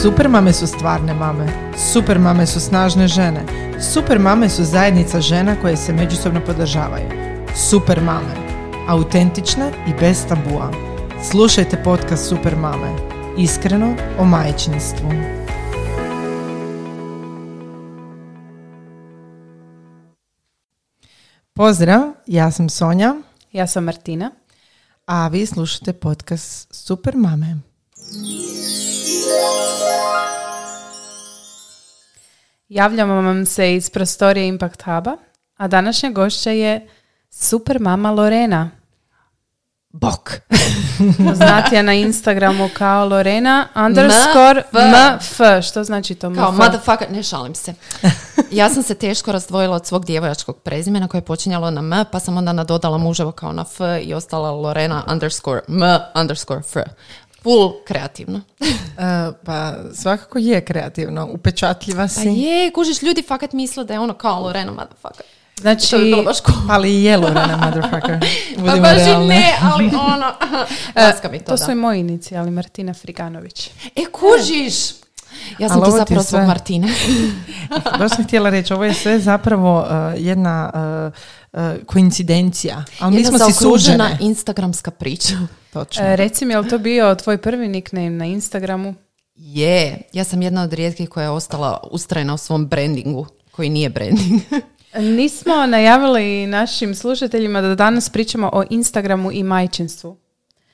Super mame su stvarne mame. Super mame su snažne žene. Super mame su zajednica žena koje se međusobno podržavaju. Super mame. Autentične i bez tabua. Slušajte podcast Super mame. Iskreno o majčinstvu. Pozdrav, ja sam Sonja, Ja sam Martina. a vi slušate podcast Super mame. Javljamo vam se iz prostorije Impact Huba, a današnja gošća je super mama Lorena. Bok. Poznatija na Instagramu kao Lorena underscore mf. Što znači to Kao mf? motherfucker, ne šalim se. Ja sam se teško razdvojila od svog djevojačkog prezimena koje je počinjalo na M, pa sam onda nadodala muževo kao na F i ostala Lorena underscore M underscore F. Full kreativno. E, pa svakako je kreativno, upečatljiva Pa si. je, kužiš, ljudi fakat misle da je ono kao Lorena motherfucker. Znači, To bi bilo baš cool. Ali je Lorena motherfucker. Pa baš realni. ne, ali ono... Laska mi to, to da. su i moji inicijali, Martina Friganović. E, kužiš! Ja sam Ali tu ovo ti je zapravo zbog sve- Martine. Baš sam htjela reći, ovo je sve zapravo e, jedna e, e, koincidencija. Ali mi Jedna smo si suđene. instagramska priča. Točno. E, reci mi, je li to bio tvoj prvi nickname na Instagramu? Je, ja sam jedna od rijetkih koja je ostala ustrajna u svom brandingu, koji nije branding. Nismo najavili našim slušateljima da danas pričamo o Instagramu i majčinstvu.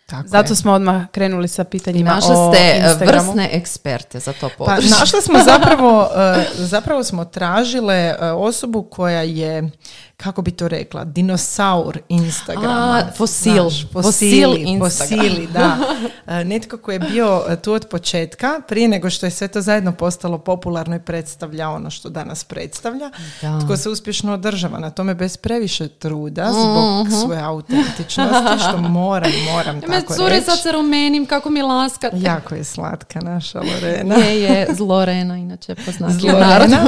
Tako Zato je. smo odmah krenuli sa pitanjima našli o ste e, Instagramu. vrsne eksperte za to Pa područje. našli smo zapravo, e, zapravo smo tražile e, osobu koja je, kako bi to rekla, dinosaur Instagrama. A, fosil. Znaš, Fosil fosili, Instagram. fosili, da. E, Netko koji je bio e, tu od početka, prije nego što je sve to zajedno postalo popularno i predstavlja ono što danas predstavlja. Da. Tko se uspješno održava na tome bez previše truda, zbog svoje autentičnosti, što moram, moram Mhm. Me tako cure reći. sad se rumenim, kako mi laskate. Jako je slatka naša Lorena. Je, je, Zlorena, inače poznatija Zlorena.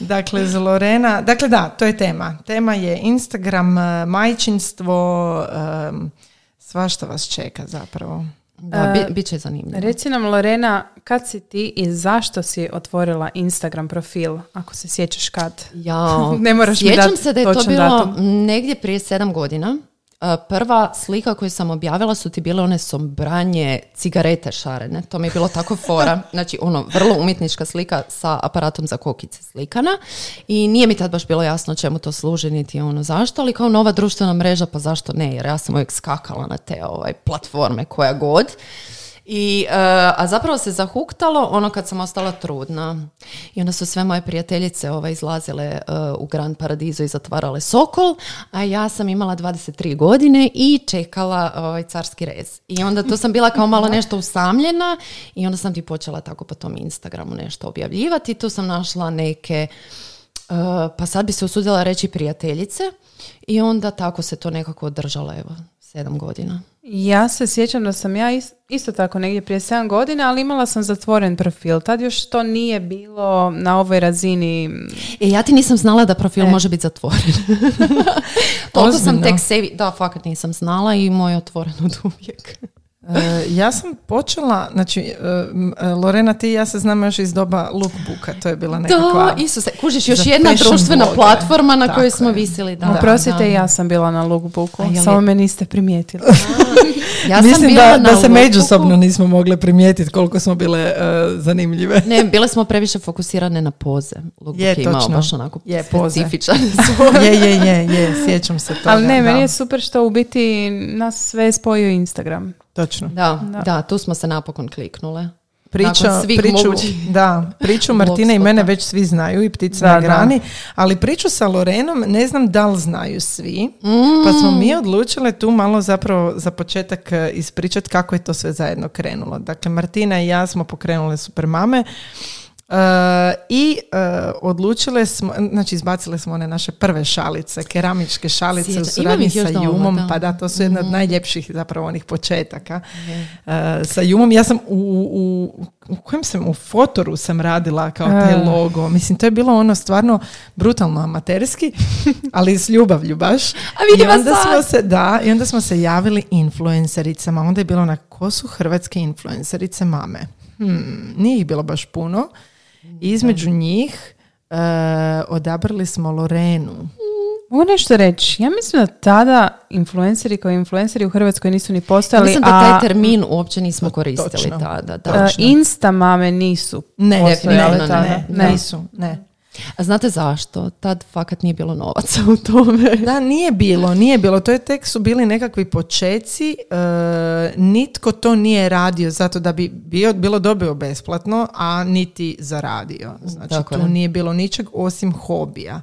dakle, Zlorena. Dakle, da, to je tema. Tema je Instagram, eh, majčinstvo, em, svašta vas čeka zapravo. Da, bi, bit će zanimljivo. Reci nam Lorena, kad si ti i zašto si otvorila Instagram profil, ako se sjećaš kad? Jao. Ne moraš mi Sjećam dat se da je to bilo datum. negdje prije sedam godina. E, Prva slika koju sam objavila su ti bile one sombranje cigarete šarene. To mi je bilo tako fora. Znači, ono, vrlo umjetnička slika sa aparatom za kokice slikana. I nije mi tad baš bilo jasno čemu to služi, niti ono zašto, ali kao nova društvena mreža, pa zašto ne? Jer ja sam uvijek skakala na te ovaj, platforme koja god. I, e, a zapravo se zahuktalo ono kad sam ostala trudna. I onda su sve moje prijateljice ovaj, izlazile e, u Grand Paradizo i zatvarale Sokol, a ja sam imala 23 godine i čekala ovaj, carski rez. I onda tu sam bila kao malo nešto usamljena i onda sam ti počela tako po tom Instagramu nešto objavljivati. Tu sam našla neke, e, pa sad bi se usudila reći prijateljice i onda tako se to nekako održalo, evo, sedam godina. Ja se sjećam da sam ja is- isto tako negdje prije 7 godina, ali imala sam zatvoren profil. Tad još to nije bilo na ovoj razini. E, ja ti nisam znala da profil može biti zatvoren. Toliko sam tek sebi, da, fakat nisam znala i moj je otvoren od uvijek. E, ja sam počela, znači, e, m, e, Lorena, ti i ja se znamo još iz doba lookbooka, to je bila nekakva... Da, Isuse, kužiš, još jedna društvena blogere. platforma na Tako kojoj je. smo visili. Da, Oprostite, da. ja sam bila na lookbooku, li- samo me niste primijetili. Ja sam Mislim bila da, na da se međusobno nismo mogle primijetiti koliko smo bile e, zanimljive. Ne, bile smo previše fokusirane na poze. Lookbook Je, je, imao točno. baš onako Je, specifičan je, je, je, je, sjećam se toga. ali ne, meni je super što u biti nas sve spojio Instagram. Točno. Da, da, tu smo se napokon kliknule. Priča, svih priču, da, priču Martine i mene već svi znaju i ptice Da, na da. grani, ali priču sa Lorenom ne znam da li znaju svi, pa smo mi odlučile tu malo zapravo za početak e, ispričati kako je to sve zajedno krenulo. Dakle, Martina i ja smo pokrenule super e, i e, odlučile smo, znači izbacile smo one naše prve šalice, keramičke šalice Sjećam- u suradnji sa Jumom, da. Mhm. pa da, to su jedna od najljepših zapravo onih početaka e, sa Jumom. Ja sam u, u, u kojem sam, u Fotoru sam radila kao taj logo. Mislim, to je bilo ono stvarno brutalno amaterski, ali s ljubavlju baš. A I onda sad. smo se, da, i onda smo se javili influencericama. Onda je bilo na ko su hrvatske influencerice mame. hmm, nije ih bilo baš puno. Između njih e, odabrali smo Lorenu. Mogu nešto reći? Ja mislim da tada influenceri kao influenceri u Hrvatskoj nisu ni Ja postojali, mislim da taj termin uopće nismo koristili Točno. tada. Da. Insta mame nisu Ne, postojale definitivno tada. ne, Ne. nisu, ne. A znate zašto? Tad fakat nije bilo novaca u tome. Da, nije bilo, nije bilo. To je tek su bili nekakvi počeci. e, nitko to nije radio zato da bi bio, bilo dobio besplatno, a niti zaradio. Znači, Tako tu je. nije bilo ničeg osim hobija.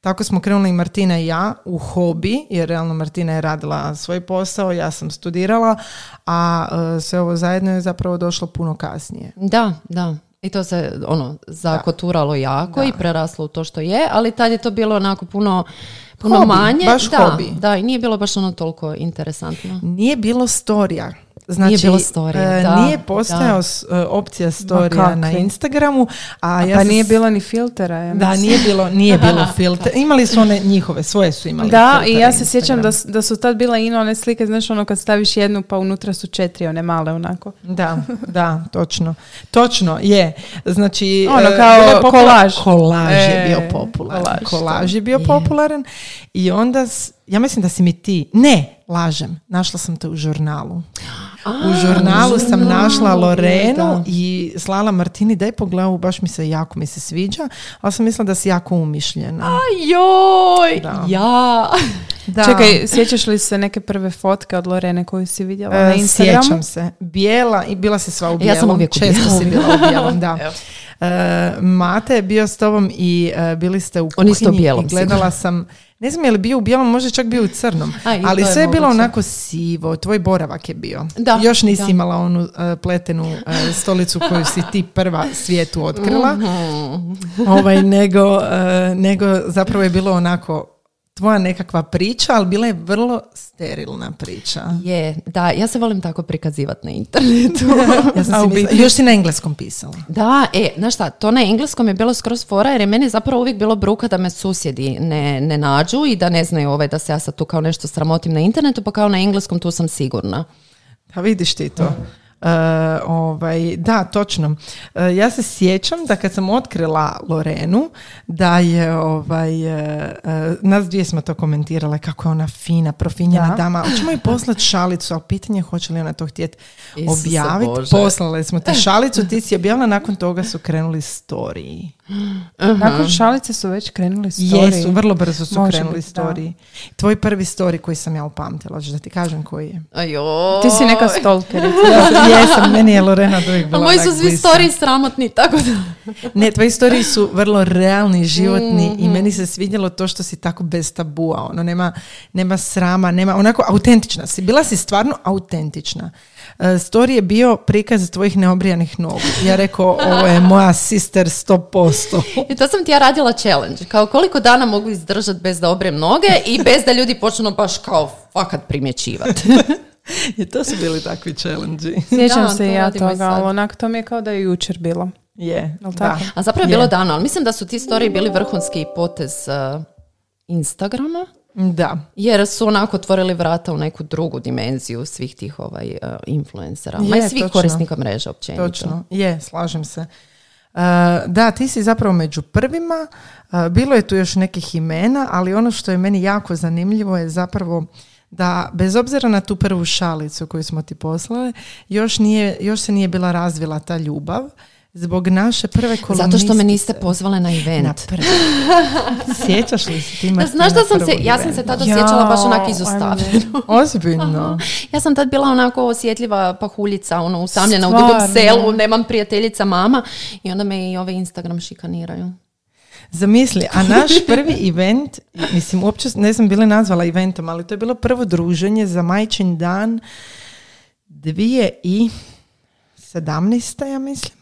Tako smo krenuli Martina i ja u hobi, jer realno Martina je radila svoj posao, ja sam studirala, a e, sve ovo zajedno je zapravo došlo puno kasnije. Da, da. I to se ono zakoturalo jako i preraslo u to što je, ali tad je to bilo onako puno, puno Hobi, manje. baš da, hobi. Da, i nije bilo baš ono toliko interesantno. Nije bilo storija. Znači, Nije bilo storija, e, da, nije postojao s- e, opcija storija na Instagramu, a, ja pa se nije s- bilo ni filtera. Ja Da, nije bilo, nije bilo filter. Imali su one njihove, svoje su imali. Da, i ja se sjećam da, s- da su tad bila ino one slike, znaš ono kad staviš jednu pa unutra su četiri one male onako. Da, da, točno. Točno, je. Znači... Ono, e, kao je popula- kolaž. Kolaž je bio popularan. kolaž, Kolaž, je bio popularan. I onda, s- ja mislim da si mi ti... Ne, lažem. Našla sam te u žurnalu. u žurnalu sam našla Lorenu da. i slala Martini, daj pogledaj, baš mi se jako mi se sviđa, ali sam mislila da si jako umišljena. Joj, Da. ja. Da. Čekaj, sjećaš li se neke prve fotke od Lorene koju si vidjela E, na Instagramu? Sjećam se. Bijela i bila si sva u Ja bijelom. sam uvijek u Često bijelom. si bila u bijelom, da. E, Mate je bio s tobom i e, bili ste u On isto u kuhinji bijelom, i gledala sam, ne znam je li bio u bijelom, možda čak bio u crnom, A, ali je sve je bilo onako sivo, tvoj boravak je bio. Da, Još nisi da. imala onu e, pletenu e, stolicu koju si ti prva svijetu otkrila, Mhm. ovaj, nego, e, nego zapravo je bilo onako tvoja nekakva priča, ali bila je vrlo sterilna priča. Je, da, ja se volim tako prikazivati na internetu. Ja sam si biti- još si na engleskom pisala. Da, e, znaš šta, to na engleskom je bilo skroz fora jer je meni zapravo uvijek bilo bruka da me susjedi ne, ne nađu i da ne znaju ovaj, da se ja sad tu kao nešto sramotim na internetu, pa kao na engleskom tu sam sigurna. Pa vidiš ti to. E, ovaj, da, točno. E, ja se sjećam da kad sam otkrila Lorenu, da je ovaj, e, nas dvije smo to komentirale kako je ona fina, profinjena Da. dama. Hoćemo i poslati šalicu, ali pitanje je hoće li ona to htjeti objaviti. Poslale smo ti šalicu, ti si objavila, nakon toga su krenuli storiji. Nakon šalice su već krenuli story. Jesu, vrlo brzo su Može krenuli biti, da. storiji. Tvoj prvi story koji sam ja upamtila, da ti kažem koji je? Ajoj. Ti si neka stalkerica. Ja, jesam, meni je Lorena uvijek bila A moji su svi storiji sramotni, tako da... Ne, tvoji storiji su vrlo realni, životni Mhm. i meni se svidjelo to što si tako bez tabua, ono, nema, nema srama, nema, onako autentična si, bila si stvarno autentična. Uh, story je bio prikaz tvojih neobrijanih nogu. Ja rekao, ovo je moja sister 100%. I to sam ti ja radila challenge. Kao koliko dana mogu izdržati bez da obrem noge i bez da ljudi počnu baš kao fakat primjećivati. I to su bili takvi challenge Sjećam Da, se ja toga, ali onak to mi je kao da je jučer bilo. Je, tako? A zapravo je bilo dano, ali mislim da su ti storiji bili vrhunski potez uh, Instagrama. Da. Jer su onako otvorili vrata u neku drugu dimenziju svih tih ovaj, uh, influencera. Ma i Je, svih točno. korisnika mreže općenito. Točno, je, slažem se. Uh, da, ti si zapravo među prvima, Uh, bilo je tu još nekih imena, ali ono što je meni jako zanimljivo je zapravo da bez obzira na tu prvu šalicu koju smo ti poslali, još, nije, još se nije bila razvila ta ljubav zbog naše prve kolumnistice. Zato što me niste pozvale na event. na prvi. Sjećaš li se ti Martina, Znaš da sam se, ja sam se tada osjećala baš onak izostavljeno. Ozbiljno. Ja sam tad bila onako osjetljiva pahuljica, ono, usamljena u drugom Stvarno? selu, nemam prijateljica mama i onda me i ove Instagram šikaniraju. Zamisli, a naš prvi event, mislim, uopće ne znam bili nazvala eventom, ali to je bilo prvo druženje za majčin dan dvije i sedamnaeste, ja mislim.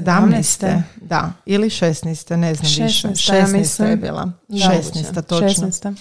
Sedamnaeste, da, ili šesnaeste, ne znam više. 16., ja je bila. Da. Šesnaesta, točno. 16.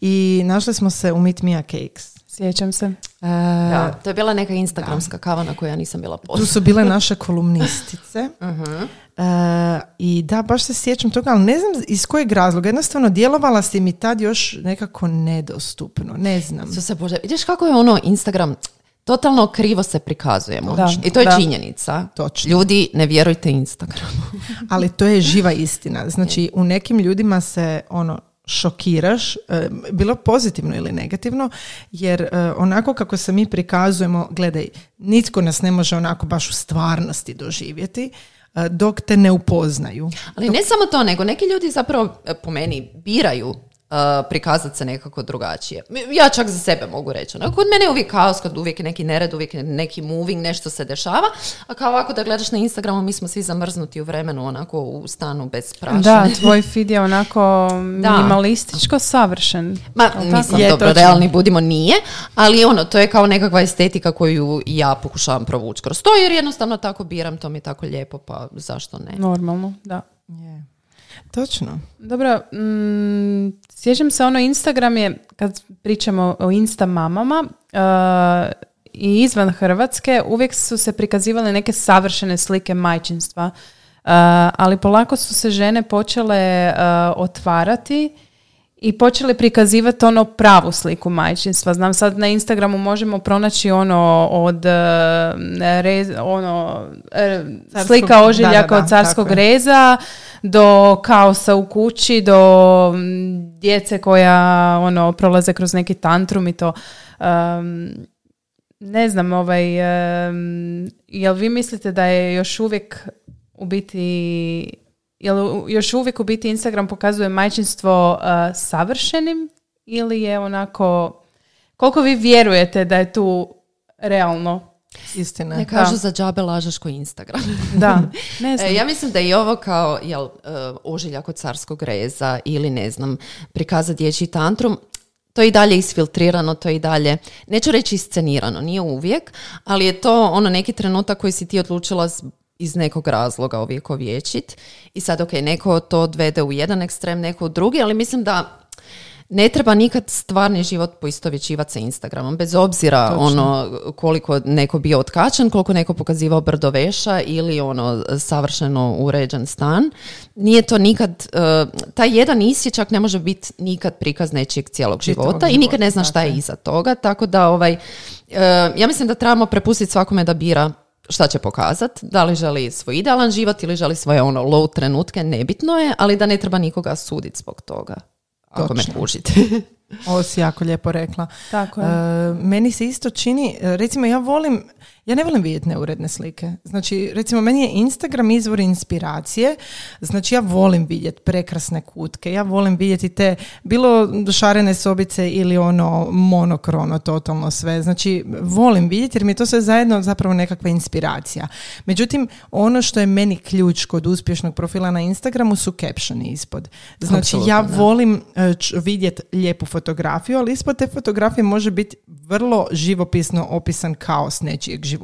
I našli smo se u Meet Mia Cakes. Sjećam se. E, Da, to je bila neka instagramska kava na koju ja nisam bila Tu pozvana. su bile naše kolumnistice. E, I da, baš se sjećam toga, ali ne znam iz kojeg razloga. Jednostavno, djelovala si mi tad još nekako nedostupno. Ne znam. Su se Bože, vidiš kako je ono Instagram, totalno krivo se prikazujemo. Da, I to je da. činjenica. Točno. Ljudi, ne vjerujte Instagramu. Ali to je živa istina. Znači, u nekim ljudima se ono šokiraš, e, bilo pozitivno ili negativno, jer e, onako kako se mi prikazujemo, gledaj, nitko nas ne može onako baš u stvarnosti doživjeti, e, dok te ne upoznaju. Ali ne samo to, nego neki ljudi zapravo, po meni, biraju uh, prikazati se nekako drugačije. Ja čak za sebe mogu reći. Onako, kod mene je uvijek kaos, kad uvijek je neki nered, uvijek je neki moving, nešto se dešava, a kao ovako da gledaš na Instagramu, mi smo svi zamrznuti u vremenu, onako u stanu bez prašine. Da, tvoj feed je onako minimalističko savršen. Ma, mislim, Je, dobro, točno. realni budimo nije, ali ono, to je kao nekakva estetika koju ja pokušavam provući kroz to, jer jednostavno tako biram, to mi je tako lijepo, pa zašto ne? Normalno, da. Je. Točno. Dobro, mm, sjećam se ono Instagram je, kad pričamo o Insta mamama uh, i izvan Hrvatske, uvijek su se prikazivale neke savršene slike majčinstva, Uh, ali polako su se žene počele uh, otvarati i počele prikazivati ono pravu sliku majčinstva. Znam sad na Instagramu možemo pronaći ono od uh, rez- ono, e, Carskog- slika ožiljaka da, da, da, od carskog tako reza do kaosa u kući, do mm, djece koja ono prolaze kroz neki tantrum i to. Um, ne znam, ovaj, um, jel vi mislite da je još uvijek u biti, jel još uvijek u biti Instagram pokazuje majčinstvo uh, savršenim ili je onako, koliko vi vjerujete da je tu realno? Istina. Ne kažu za džabe lažeš ko Instagram. Da, ne znam. E, ja mislim da je ovo kao jel, uh, ožiljak od carskog reza ili ne znam, prikaza dječji tantrum, to je i dalje isfiltrirano, to je i dalje, neću reći iscenirano, nije uvijek, ali je to ono neki trenutak koji si ti odlučila iz nekog razloga uvijek ovječit. I sad, ok, neko to odvede u jedan ekstrem, neko u drugi, ali mislim da ne treba nikad stvarni život poistovjećivati sa Instagramom, bez obzira ono koliko neko bio otkačen, koliko neko pokazivao brdo veša ili ono savršeno uređen stan. Nije to nikad, eh, taj jedan isječak ne može biti nikad prikaz nečijeg cijelog Čitavog života i nikad ne zna šta je iza toga, tako da ovaj, eh, ja mislim da trebamo prepustiti svakome da bira šta će pokazat, da li želi svoj idealan život ili želi svoje ono low trenutke, nebitno je, ali da ne treba nikoga suditi zbog toga. Ako me kužite. Ovo si jako lijepo rekla. Tako je. E, meni se isto čini, recimo ja volim, ja ne volim vidjeti neuredne slike. Znači, recimo meni je Instagram izvor inspiracije, znači ja volim vidjeti prekrasne kutke, ja volim vidjeti te, bilo šarene sobice ili ono monokrono, totalno sve. Znači, volim vidjeti jer mi je to sve zajedno zapravo nekakva inspiracija. Međutim, ono što je meni ključ kod uspješnog profila na Instagramu su captioni ispod. Znači, ja volim e, vidjeti lijepu fotografiju, ali ispod te fotografije može biti vrlo živopisno opisan kaos nečijeg života.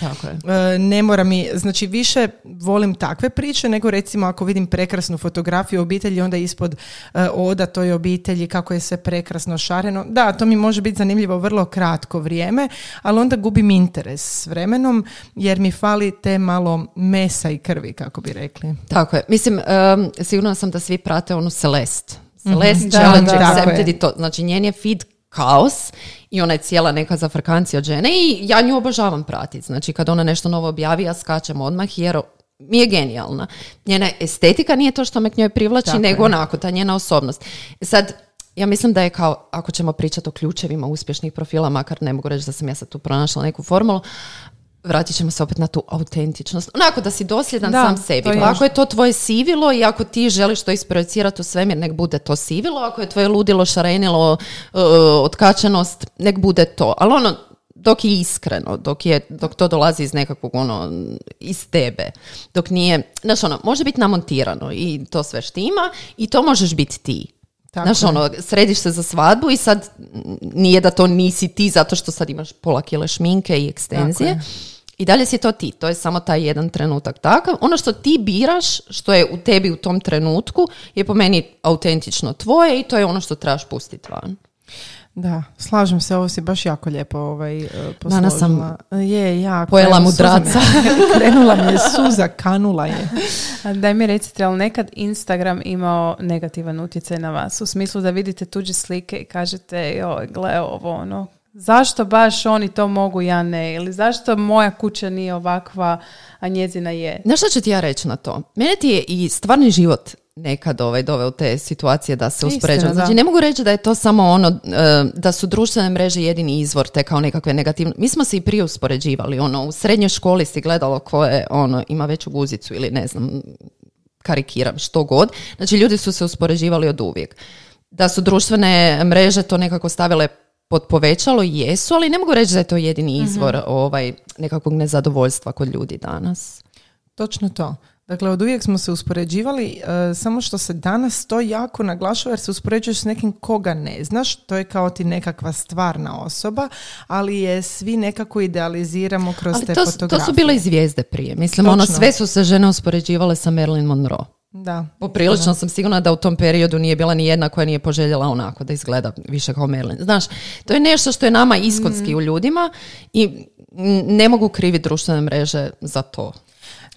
Tako je. E, ne mora mi, znači više volim takve priče nego recimo ako vidim prekrasnu fotografiju obitelji onda ispod e, oda toj obitelji kako je sve prekrasno šareno. Da, to mi može biti zanimljivo vrlo kratko vrijeme, ali onda gubim interes s vremenom jer mi fali te malo mesa i krvi kako bi rekli. Tako je. Mislim, um, sigurna sam da svi prate onu Celeste. Celeste Da, Challenge da, tako Accepted i to. Znači, njen je feed kaos i ona je cijela neka zafrkancija od žene i ja nju obožavam pratiti. Znači, kad ona nešto novo objavi, ja skačem odmah jer mi je genijalna. Njena estetika nije to što me k njoj privlači, Tako nego je. onako, ta njena osobnost. Sad, ja mislim da je kao, ako ćemo pričati o ključevima uspješnih profila, makar ne mogu reći da sam ja sad tu pronašla neku formulu, vratit ćemo se opet na tu autentičnost. Onako da si dosljedan Da, sam sebi. je. Ako je to tvoje sivilo i ako ti želiš to isprojecirati u svemir, nek bude to sivilo. Ako je tvoje ludilo, šarenilo, uh, otkačenost, nek bude to. Ali ono, dok je iskreno, dok, je, dok to dolazi iz nekakvog ono, iz tebe, dok nije, znaš ono, može biti namontirano i to sve štima i to možeš biti ti. Tako Znaš, je. ono, središ se za svadbu i sad nije da to nisi ti zato što sad imaš pola kile šminke i ekstenzije. Tako I dalje si to ti, to je samo taj jedan trenutak takav. Ono što ti biraš, što je u tebi u tom trenutku, je po meni autentično tvoje i to je ono što trebaš pustiti van. Da, slažem se, ovo si baš jako lijepo ovaj, e, Danas sam posložila. Je, jako. pojela mudraca. suza mi- Krenula mi je suza, kanula je. A Daj mi recite, ali nekad Instagram imao negativan utjecaj na vas? U smislu da vidite tuđe slike i kažete, joj, gle ovo, ono, Zašto baš oni to mogu, ja ne? Ili zašto moja kuća nije ovakva, a njezina je? Znaš što ću ti ja reći na to? Mene ti je i stvarni život nekad ovaj doveo u te situacije da se Istina, uspoređujem. Znači ne mogu reći da je to samo ono e, da su društvene mreže jedini izvor te kao nekakve negativne. Mi smo se i prije uspoređivali. Ono, u srednjoj školi si gledalo ko je ono, ima veću guzicu ili ne znam, karikiram, što god. Znači ljudi su se uspoređivali od uvijek. Da su društvene mreže to nekako stavile pod povećalo, jesu, ali ne mogu reći da je to jedini izvor ovaj, nekakvog nezadovoljstva kod ljudi danas. Točno to. Dakle, od uvijek smo se uspoređivali, e, samo što se danas to jako naglašava jer se uspoređuješ s nekim koga ne znaš, to je kao ti nekakva stvarna osoba, ali je svi nekako idealiziramo kroz Ali te to, su- to fotografije. su bile i zvijezde prije. Mislim, ono, Točno. sve su se žene uspoređivale sa Marilyn Monroe. Da. Poprilično sam sigurna da u tom periodu nije bila ni jedna koja nije poželjela onako da izgleda više kao Marilyn. Znaš, to je nešto što je nama iskotski u ljudima i mm, ne mogu kriviti društvene mreže za to.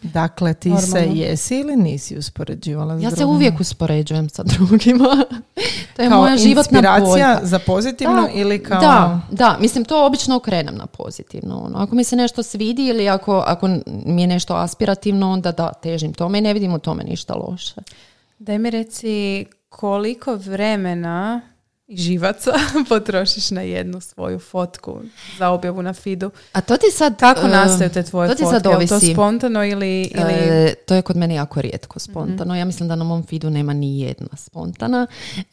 Dakle, ti Normalno. se jesi ili nisi uspoređivala s Ja se uvijek uspoređujem sa drugima. to je kao moja životna inspiracija za pozitivno Da, ili kao... Da, da, mislim to obično okrenem na pozitivno. Ono. Ako mi se nešto svidi ili ako, ako mi je nešto aspirativno, onda da, težim tome i ne vidim u tome ništa loše. Daj mi reci koliko vremena i živaca potrošiš na jednu svoju fotku za objavu na feedu. A to ti sad... Kako e, nastaju te tvoje to ti fotke? sad Je li to ovisi. spontano ili... ili... E, to je kod mene jako rijetko spontano. Ja mislim da na mom feedu nema ni jedna spontana. E,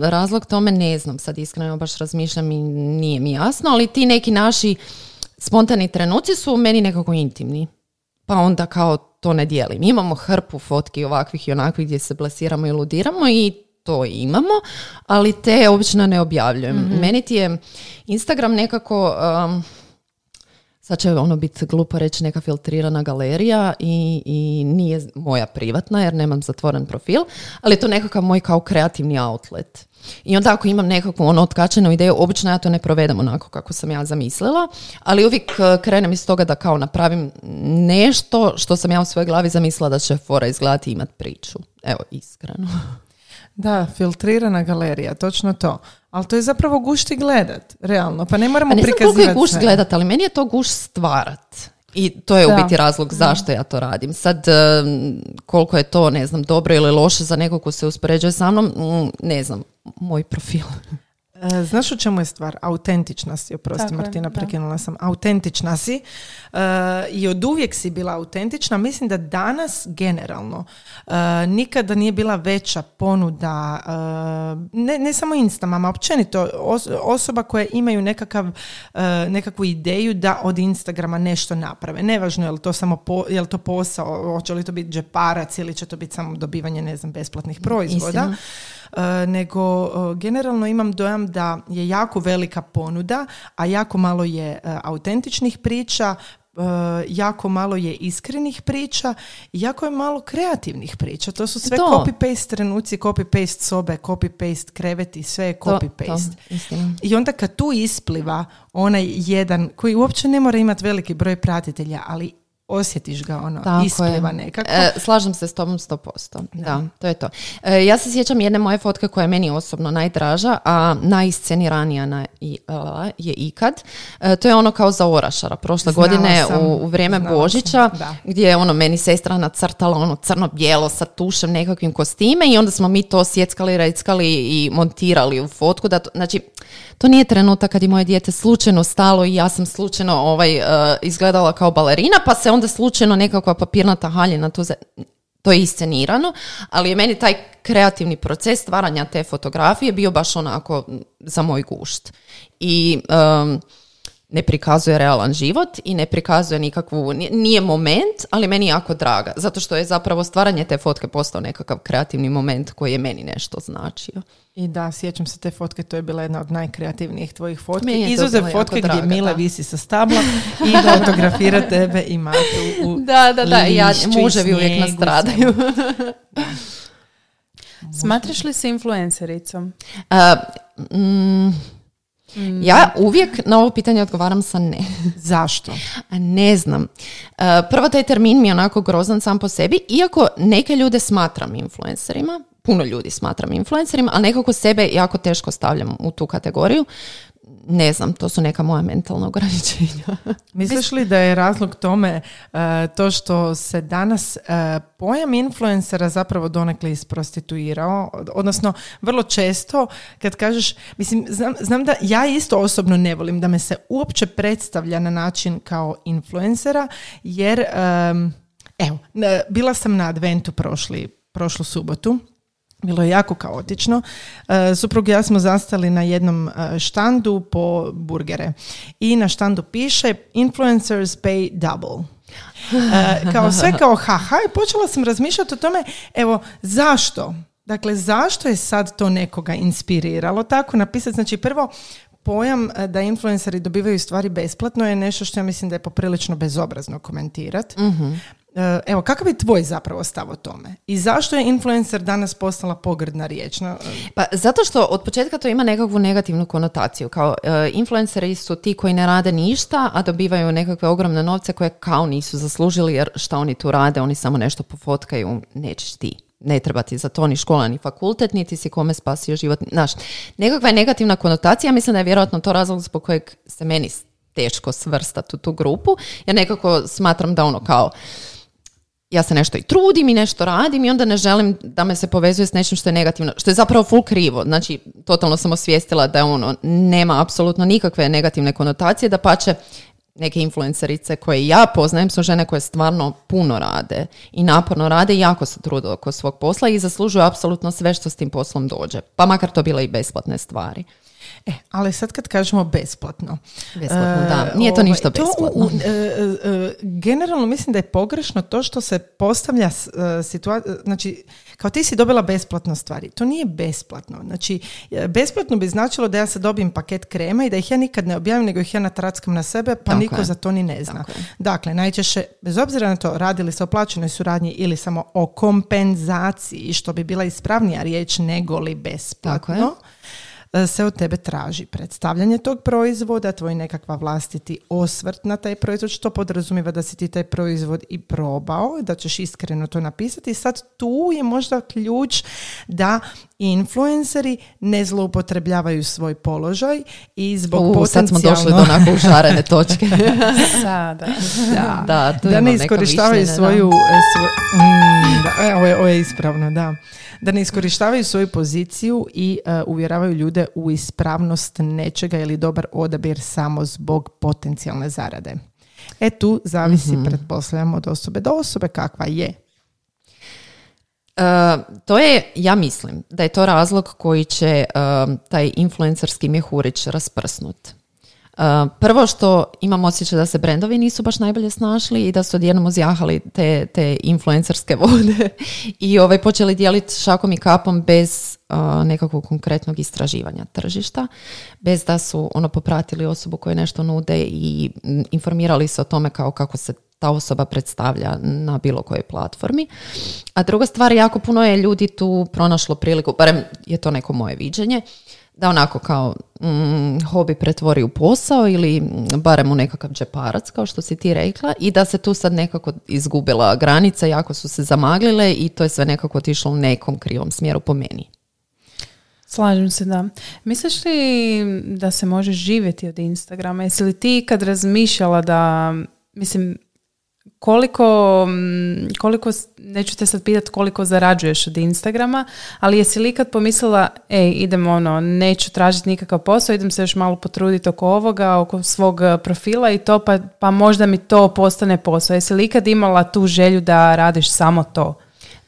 razlog tome ne znam, sad iskreno baš razmišljam i nije mi jasno, ali ti neki naši spontani trenuci su meni nekako intimni. Pa onda kao to ne dijelim. Imamo hrpu fotki ovakvih i onakvih gdje se blesiramo i ludiramo i to imamo, ali te obično ne objavljujem. Meni ti je Instagram nekako... um, sad će ono biti glupo reći neka filtrirana galerija i, i nije moja privatna jer nemam zatvoren profil, ali je to nekakav moj kao kreativni outlet. I onda ako imam nekakvu ono otkačenu ideju, obično ja to ne provedem onako kako sam ja zamislila, ali uvijek eh, krenem iz toga da kao napravim nešto što sam ja u svojoj glavi zamislila da će fora izgledati i imat priču. Evo, iskreno. Da, filtrirana galerija, točno to. Ali to je zapravo gušti gledat, realno. Pa ne moramo Pa ne znam koliko je guš sve. gledat, ali meni je to guš stvarat. I to je Da. u biti razlog zašto ja to radim. Sad, koliko je to, ne znam, dobro ili loše za nekog ko se uspoređuje sa mnom, mm, ne znam, moj profil. E, Znaš u čemu je stvar? Autentična si, oprosti Tako Martina, prekinula sam. Autentična si e, i od uvijek si bila autentična. Mislim da danas generalno e, nikada nije bila veća ponuda, ne, ne samo Instamama, općenito os- osoba koje imaju nekakav, nekakvu ideju da od Instagrama nešto naprave. Nevažno je li to samo po, je li to posao, hoće li to biti džeparac ili će to biti samo dobivanje, ne znam, besplatnih proizvoda. Istina. E, nego e, generalno imam dojam da je jako velika ponuda, a jako malo je e, autentičnih priča, jako malo je iskrenih priča i jako je malo kreativnih priča. To su sve To. copy-paste trenuci, copy-paste sobe, copy-paste kreveti, sve je copy-paste. to. I onda kad tu ispliva onaj jedan koji uopće ne mora imati veliki broj pratitelja, ali osjetiš ga ono, Tako ispliva je. nekako. E, slažem se s tobom 100%. Da. to je to. E, ja se sjećam jedne moje fotke koja je meni osobno najdraža, a najsceniranija na, i, a, je ikad. E, to je ono kao za Orašara. Prošle Znala godine sam, u, u vrijeme Božića, da. gdje je ono meni sestra nacrtala ono crno-bijelo sa tušem nekakvim kostime i onda smo mi to sjeckali, reckali i montirali u fotku. Da to, znači, to nije trenutak kad je moje dijete slučajno stalo i ja sam slučajno ovaj, e, izgledala kao balerina, pa se onda slučajno nekakva papirnata haljina tu za... To je iscenirano, ali je meni taj kreativni proces stvaranja te fotografije bio baš onako za moj gušt. I em, ne prikazuje realan život i ne prikazuje nikakvu, nije- moment, ali meni je jako draga, zato što je zapravo stvaranje te fotke postao nekakav kreativni moment koji je meni nešto značio. I da, sjećam se te fotke, to je bila jedna od najkreativnijih tvojih fotki. Jako fotke gdje draga, Mila da. visi sa stabla i fotografira tebe i Matu u Da, da, da, ja, muževi uvijek nastradaju. Smatraš li se influencericom? A, mm, Ja uvijek na ovo pitanje odgovaram sa ne. Zašto? Ne znam. E, Prvo, taj termin mi je onako grozan sam po sebi, iako neke ljude smatram influencerima, puno ljudi smatram influencerima, ali nekako sebe jako teško stavljam u tu kategoriju. Ne znam, to su neka moja mentalna ograničenja. Misliš li da je razlog tome uh, to što se danas uh, pojam influencera zapravo donekle isprostituirao, odnosno vrlo često kad kažeš, mislim, znam, znam da ja isto osobno ne volim da me se uopće predstavlja na način kao influencera, jer um, evo, bila sam na adventu prošli, prošlu subotu bilo je jako kaotično. E, Suprug i ja smo zastali na jednom e, štandu po burgere. I na štandu piše Influencers pay double. E, kao sve kao haha i počela sam razmišljati o tome, evo, zašto? Dakle, zašto je sad to nekoga inspiriralo tako napisati? Znači, prvo, pojam e, da influenceri dobivaju stvari besplatno je nešto što ja mislim da je poprilično bezobrazno komentirati. E, Evo, kakav je tvoj zapravo stav o tome? I zašto je influencer danas postala pogrdna riječ? No, Pa zato što od početka to ima nekakvu negativnu konotaciju. Kao e, influenceri su ti koji ne rade ništa, a dobivaju nekakve ogromne novce koje kao nisu zaslužili jer šta oni tu rade, oni samo nešto pofotkaju, nećeš ti. Ne treba ti za to ni škola, ni fakultet, niti si kome spasio život. Znaš, nekakva je negativna konotacija, mislim da je vjerojatno to razlog zbog kojeg se meni teško svrstati u tu grupu, jer nekako smatram da ono kao ja se nešto i trudim i nešto radim i onda ne želim da me se povezuje s nečim što je negativno, što je zapravo full krivo. Znači, totalno sam osvijestila da ono, nema apsolutno nikakve negativne konotacije, da pače neke influencerice koje ja poznajem su žene koje stvarno puno rade i naporno rade i jako se trude oko svog posla i zaslužuju apsolutno sve što s tim poslom dođe. Pa makar to bile i besplatne stvari. E, ali sad kad kažemo besplatno. Besplatno, e, da. Nije to ništa u- besplatno. e, e, generalno mislim da je pogrešno to što se postavlja situacija, znači kao ti si dobila besplatno stvari. To nije besplatno. Znači, besplatno bi značilo da ja sad dobijem paket krema i da ih ja nikad ne objavim, nego ih ja natrackam na sebe, pa Tako niko je. za to ni ne zna. Tako je. Dakle, najčešće, bez obzira na to, radili se o plaćenoj suradnji ili samo o kompenzaciji, što bi bila ispravnija riječ nego li besplatno, Tako e, se od tebe traži predstavljanje tog proizvoda, tvoj nekakva vlastiti osvrt na taj proizvod, što podrazumijeva da si ti taj proizvod i probao, da ćeš iskreno to napisati. Sad tu je možda ključ da influenceri ne zloupotrebljavaju svoj položaj i zbog U, sad smo potencijalno... došli do onako ušarene točke. Sada. da, da, tu da ne iskorištavaju svoju... e, svo- Mm, da, e, ovo, je, ovo je ispravno, da. Da ne iskorištavaju svoju poziciju i e, uvjeravaju ljude u ispravnost nečega ili dobar odabir samo zbog potencijalne zarade. E tu zavisi, Mhm. pretpostavljam, od osobe do osobe kakva je. E, to je, ja mislim, da je to razlog koji će e, taj influencerski mjehurić rasprsnut. E, prvo što imam osjećaj da se brendovi nisu baš najbolje snašli i da su odjednom uzjahali te, te influencerske vode i ovaj, počeli dijeliti šakom i kapom bez nekakvog konkretnog istraživanja tržišta, bez da su ono popratili osobu koja nešto nude i informirali se o tome kao kako se ta osoba predstavlja na bilo kojoj platformi. A druga stvar, jako puno je ljudi tu pronašlo priliku, barem je to neko moje viđenje, da onako kao mm, hobi pretvori u posao ili mm, barem u nekakav džeparac, kao što si ti rekla, i da se tu sad nekako izgubila granica, jako su se zamaglile i to je sve nekako otišlo u nekom krivom smjeru po meni. Slažem se, da. Misliš li da se može živjeti od Instagrama? Jesi li ti kad razmišljala da, mislim, koliko, mm, koliko, neću te sad pitat koliko zarađuješ od Instagrama, ali jesi li ikad pomislila, ej, idem ono, neću tražiti nikakav posao, idem se još malo potruditi oko ovoga, oko svog eh, profila i to, pa, pa možda mi to postane posao. Jesi li ikad imala tu želju da radiš samo to?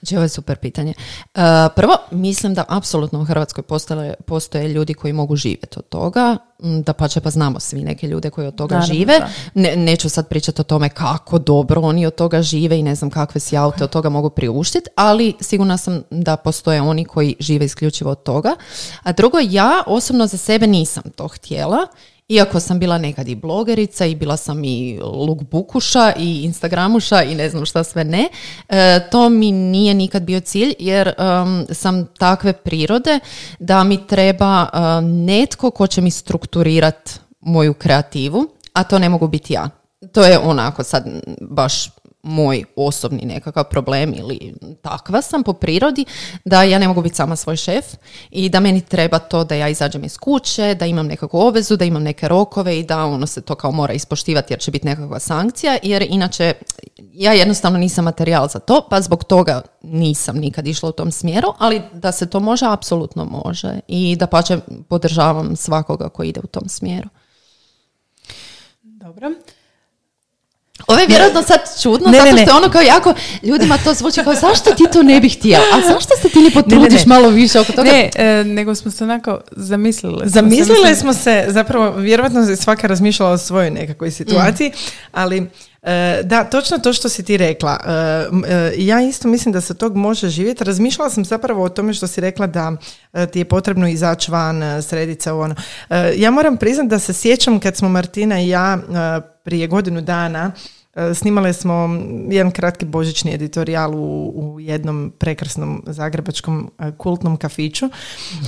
Znači, ovo je super pitanje. E, prvo, mislim da apsolutno u Hrvatskoj postoje, postoje ljudi koji mogu živjeti od toga. Da pa pa znamo svi neke ljude koji od toga Naravno, žive. Ne, neću sad pričati o tome kako dobro oni od toga žive i ne znam kakve si aute od toga mogu priuštiti, ali sigurna sam da postoje oni koji žive isključivo od toga. A drugo, ja osobno za sebe nisam to htjela. Iako sam bila nekad i blogerica i bila sam i lookbookuša i instagramuša i ne znam šta sve ne, e, to mi nije nikad bio cilj jer sam takve prirode da mi treba netko ko će mi strukturirat moju kreativu, a to ne mogu biti ja. To je onako sad baš moj osobni nekakav problem ili takva sam po prirodi, da ja ne mogu biti sama svoj šef i da meni treba to da ja izađem iz kuće, da imam nekakvu obvezu, da imam neke rokove i da ono se to kao mora ispoštivati jer će biti nekakva sankcija, jer inače ja jednostavno nisam materijal za to, pa zbog toga nisam nikad išla u tom smjeru, ali da se to može, apsolutno može i da pače podržavam svakoga koji ide u tom smjeru. Dobro. Ovo je vjerojatno sad čudno, Ne, zato ne, što ne. je ono kao jako, ljudima to zvuči kao zašto ti to ne bi htjela, a zašto se ti ne potrudiš ne. malo više oko toga? Ne, e, nego smo se onako Zamislile mislim- smo se, zapravo, vjerojatno je svaka razmišljala o svojoj nekakvoj situaciji, ali e, da, točno to što si ti rekla. E, e, ja isto mislim da se tog može živjeti. Razmišljala sam zapravo o tome što si rekla da e, ti je potrebno izaći van, e, srediti se ono. E, ja moram priznati da se sjećam kad smo Martina i ja e, prije godinu dana E, Snimale smo jedan kratki božićni editorijal u, u jednom prekrasnom zagrebačkom e, kultnom kafiću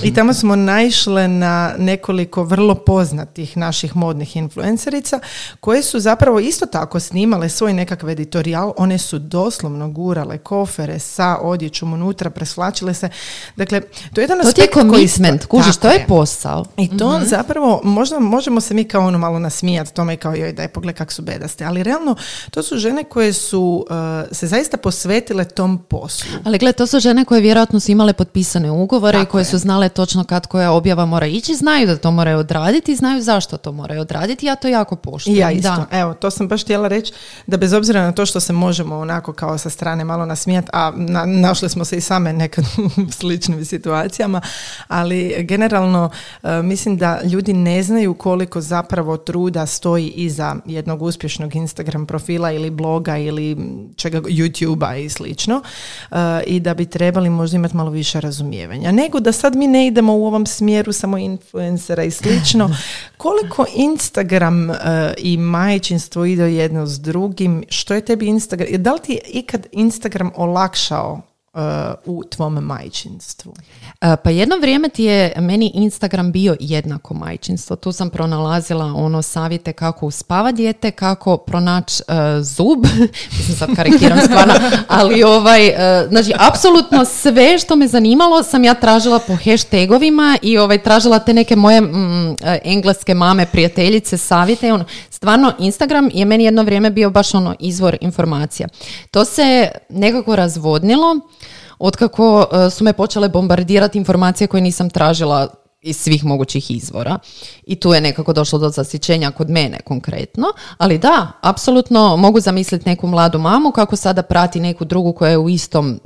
i tamo smo naišle na nekoliko vrlo poznatih naših modnih influencerica koje su zapravo isto tako snimale svoj nekakav editorijal. One su doslovno gurale kofere sa odjećom unutra, presvlačile se. Dakle, to je jedan To aspekt koji... kužiš, to je posao. i to zapravo, možda možemo se mi kao ono malo nasmijati tome kao joj daj pogled kak su bedaste, ali realno to su žene koje su uh, se zaista posvetile tom poslu. Ali gle, to su žene koje vjerojatno su imale potpisane ugovore i koje je. su znale točno kad koja objava mora ići, znaju da to moraju odraditi i znaju zašto to moraju odraditi, ja to jako poštujem. ja isto. Da. Evo, to sam baš htjela reći da bez obzira na to što se možemo onako kao sa strane malo nasmijati, a na, našli smo se i same nekad u sličnim situacijama, ali generalno e, mislim da ljudi ne znaju koliko zapravo truda stoji iza jednog uspješnog Instagram profila ili bloga ili čega YouTubea i slično e, i da bi trebali možda imati malo više razumijevanja. Nego da sad mi ne idemo u ovom smjeru samo influencera i slično. Koliko Instagram e, i majčinstvo ide jedno s drugim? Što je tebi Instagram? Da li ti je ikad Instagram olakšao u tvom majčinstvu? E, Pa jedno vrijeme ti je meni Instagram bio jednako majčinstvo. Tu sam pronalazila ono savjete kako uspava dijete, kako pronaći e, zub. Mislim sad karikiram stvarno, ali ovaj, e, znači apsolutno sve što me zanimalo sam ja tražila po hashtagovima i ovaj, tražila te neke moje mm, engleske mame, prijateljice, savjete. Ono, stvarno Instagram je meni jedno vrijeme bio baš ono izvor informacija. To se nekako razvodnilo otkako e, su me počele bombardirati informacije koje nisam tražila iz svih mogućih izvora i tu je nekako došlo do zasićenja kod mene konkretno, ali da, apsolutno mogu zamisliti neku mladu mamu kako sada prati neku drugu koja je u istom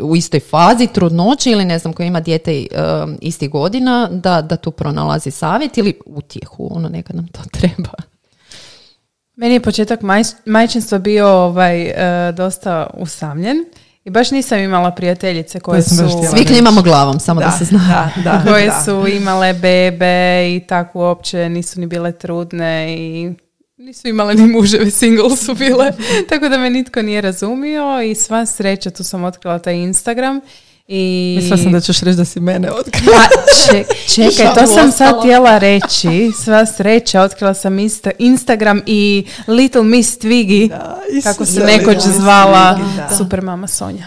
u istoj fazi trudnoće ili ne znam koja ima dijete e, istih godina da, da tu pronalazi savjet ili utjehu, ono nekad nam to treba. Meni je početak maj, majčinstva bio ovaj, e, dosta usamljen i baš nisam imala prijateljice koje su... Svi klimamo glavom, samo da, se zna. Da, da, koje da. su imale bebe i tako uopće nisu ni bile trudne i nisu imale ni muževe, single su bile. tako da me nitko nije razumio i sva sreća, tu sam otkrila taj Instagram i... Mislila sam da ćeš reći da si mene otkrila. Ček- čekaj, to sam sad htjela reći. Sva sreća, otkrila sam Insta- Instagram i Little Miss Twiggy, Da, kako se nekoć zvala Twiggy, da. super mama Sonja.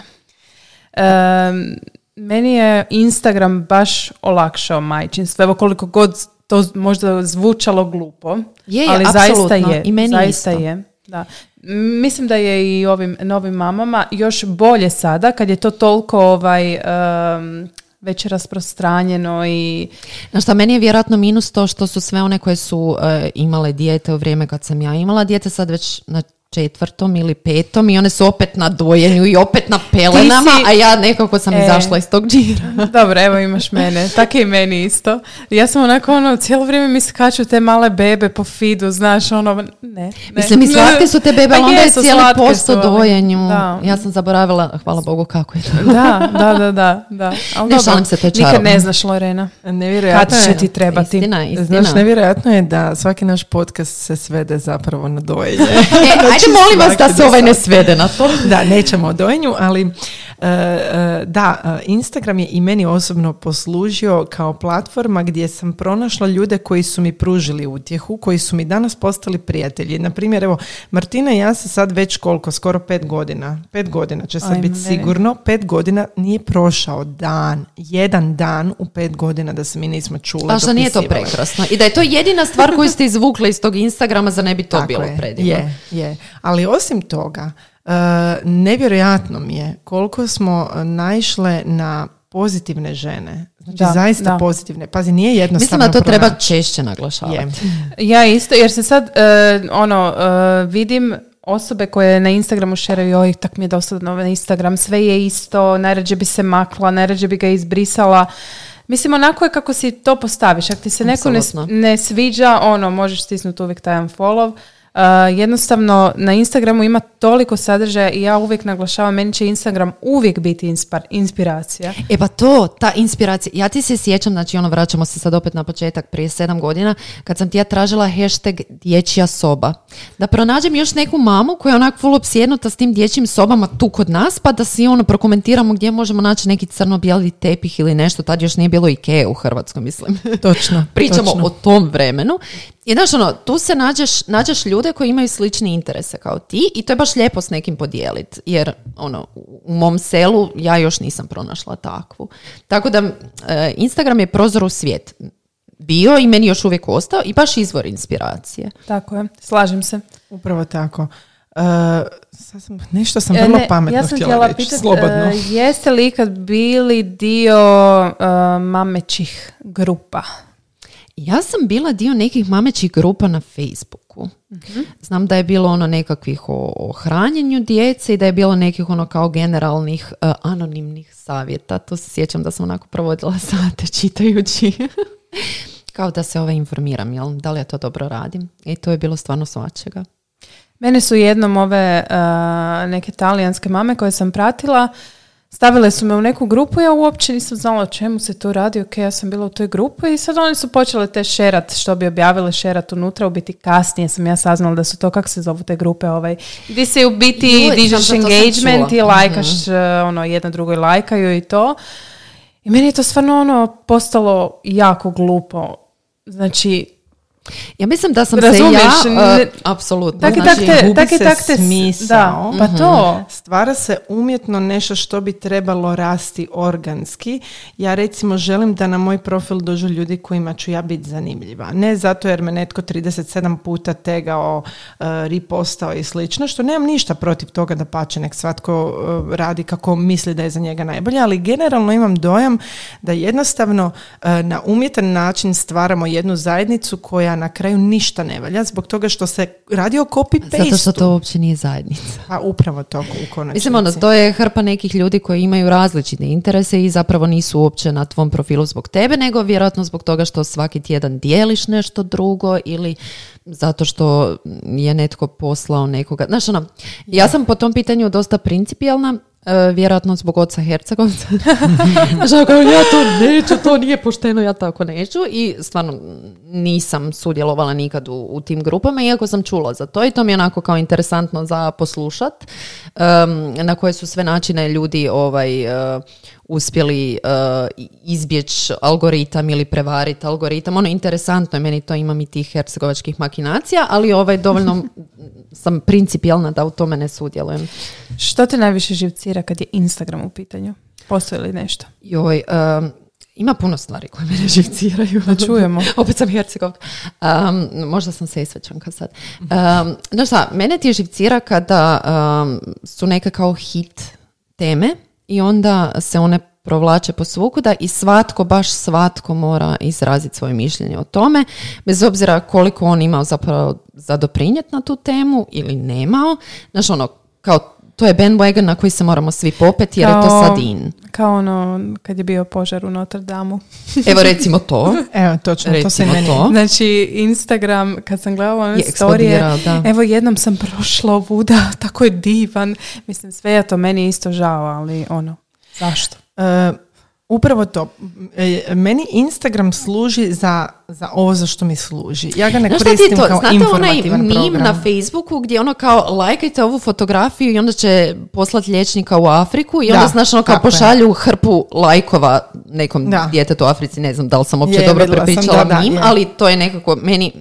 Em, meni je Instagram baš olakšao majčinstvo. Evo koliko god to možda zvučalo glupo, Je, je, ali zaista je. I meni zaista isto. je. Da. Mislim da je i ovim novim mamama još bolje sada kad je to toliko ovaj em, već rasprostranjeno i Znaš šta, meni je vjerojatno minus to što su sve one koje su e, imale dijete u vrijeme kad sam ja imala dijete, sad već na četvrtom ili petom i one su opet na dojenju i opet na pelenama, si- a ja nekako sam E. izašla iz tog džira. Dobro, evo imaš mene. Tako i meni isto. Ja sam onako ono, cijelo vrijeme mi skaču te male bebe po feedu, znaš, ono, ne. ne. Mislim, i slatke su te bebe, Pa ali onda je cijeli posto dojenju. Da. Ja sam zaboravila, hvala Bogu, kako je to. Da, da, da, da. da. Ali Ne dobro, šalim se, to je Nikad ne znaš, Lorena. Nevjerojatno Kad će ti trebati. Istina, istina. Znaš, nevjerojatno je da svaki naš podcast se svede zapravo na dojenje. E, ajde molim vas da se ovaj ne svede na to. Da, nećemo o dojenju, ali da, e, Instagram je i meni osobno poslužio kao platforma gdje sam pronašla ljude koji su mi pružili utjehu, koji su mi danas postali prijatelji. Na primjer, evo, Martina i ja se sad već koliko, skoro pet godina, pet godina će sad Ajme. biti sigurno, pet godina nije prošao dan, jedan dan u pet godina da se mi nismo čule. A što nije to prekrasno? I da je to jedina stvar koju ste izvukli iz tog Instagrama, za ne bi to Tako bilo je, predivno. Je, je. Ali osim toga, e, nevjerojatno mi je koliko smo e, naišle na pozitivne žene. Znači Da, zaista da. pozitivne. Pazi, nije Mislim jednostavno da to treba pronaći. češće naglašavati. Je. Ja isto, jer se sad, e, ono, e, vidim osobe koje na Instagramu šeraju, joj, tak mi je dosadno na Instagram, sve je isto, najrađe bi se makla, najrađe bi ga izbrisala. Mislim, onako je kako si to postaviš. Ako ti se neko ne, ne sviđa, ono, možeš stisnuti uvijek taj unfollow. Uh, jednostavno, na Instagramu ima toliko sadržaja i ja uvijek naglašavam, meni će Instagram uvijek biti inspar, inspiracija. E pa to, ta inspiracija. Ja ti se sjećam, znači ono, vraćamo se sad opet na početak, prije sedam godina, kad sam ti ja tražila hashtag dječja soba. Da pronađem još neku mamu koja je onak full opsjednuta s tim dječjim sobama tu kod nas, pa da si ono prokomentiramo gdje možemo naći neki crno-bijeli tepih ili nešto. Tad još nije bilo Ikea u Hrvatskoj, mislim. Točno. Pričamo točno. o tom vremenu. I znaš, ono, tu se nađeš, nađeš ljude koji imaju slične interese kao ti i to je baš lijepo s nekim podijeliti. Jer, ono, u mom selu ja još nisam pronašla takvu. Tako da, e, Instagram je prozor u svijet. Bio i meni još uvijek ostao i baš izvor inspiracije. Tako je, slažem se. Upravo tako. Sad sam, nešto sam E, vrlo ne, pametno ja sam htjela reći, pitati, slobodno. e, jeste li ikad bili dio e, mamećih grupa? Ja sam bila dio nekih mamećih grupa na Facebooku. Znam da je bilo ono nekakvih o, o hranjenju djece i da je bilo nekih ono kao generalnih e, anonimnih savjeta. To se sjećam da sam onako provodila sate čitajući. kao da se ovaj informiram, jel? Da li ja to dobro radim? I to je bilo stvarno svačega. Mene su jednom ove e, neke talijanske mame koje sam pratila stavile su me u neku grupu, ja uopće nisam znala o čemu se to radi, ok, ja sam bila u toj grupi i sad oni su počele te šerat, što bi objavile šerat unutra, u biti kasnije sam ja saznala da su to, kako se zovu te grupe, ovaj, gdje se u biti dižeš engagement i lajkaš, e, ono, jedna drugoj lajkaju i to. I meni je to stvarno ono postalo jako glupo. Znači, Ja mislim da sam Razumiješ, se ja... ne- e, apsolutno. tak i znači, tak te, gubi se smisao. da, pa to. Stvara se umjetno nešto što bi trebalo rasti organski. Ja recimo želim da na moj profil dođu ljudi kojima ću ja biti zanimljiva. Ne zato jer me netko 37 puta tegao, uh, ripostao i slično, što nemam ništa protiv toga da pače nek svatko uh, radi kako misli da je za njega najbolje, ali generalno imam dojam da jednostavno uh, na umjetan način stvaramo jednu zajednicu koja na kraju ništa ne valja zbog toga što se radi o copy-paste. Zato što to uopće nije zajednica. Pa upravo to u konačnici. Mislim, ono, to je hrpa nekih ljudi koji imaju različite interese i zapravo nisu uopće na tvom profilu zbog tebe, nego vjerojatno zbog toga što svaki tjedan dijeliš nešto drugo ili zato što je netko poslao nekoga. Znaš, ono, ja sam po tom pitanju dosta principijelna, e, vjerojatno zbog oca Hercegovca. Ja to neću, to nije pošteno, ja tako neću. I stvarno nisam sudjelovala nikad u, u tim grupama, iako sam čula za to i to mi je onako kao interesantno za poslušat. em, na koje su sve načine ljudi ovaj, e, uspjeli uh, izbjeći algoritam ili prevariti algoritam. Ono, interesantno je, meni to imam i tih hercegovačkih makinacija, ali ovaj, dovoljno sam principijelna da u tome ne sudjelujem. Što te najviše živcira kad je Instagram u pitanju? Postoji li nešto? Joj, um, ima puno stvari koje mene živciraju. Da čujemo. Opet sam Hercegovka. Um, možda sam se isvećanka sad. Um, no šta, mene ti živcira kada um, su neke kao hit teme i onda se one provlače po svukuda i svatko, baš svatko mora izraziti svoje mišljenje o tome, bez obzira koliko on imao zapravo za doprinijet na tu temu ili nemao. Znaš, ono, kao to je bandwagon na koji se moramo svi popeti jer je to Kao- sad in. Kao ono kad je bio požar u Notre Dame. Evo recimo to. Evo, točno, to se Recimo meni... to. Znači, Instagram, kad sam gledala one Je storije, da. evo jednom sam prošla ovuda, tako je divan. Mislim, sve je to meni isto žao, ali ono, zašto? E, Upravo to. E, Meni Instagram služi za, za ovo za što mi služi. Ja ga ne Znaš koristim to? kao Znate onaj informativan meme program. na Facebooku gdje ono kao lajkajte ovu fotografiju i onda će poslati liječnika u Afriku i onda Da, znaš ono kao tako je. pošalju hrpu lajkova nekom Da. djetetu u Africi, ne znam da li sam uopće Je, dobro prepričala da, je. ali to je nekako meni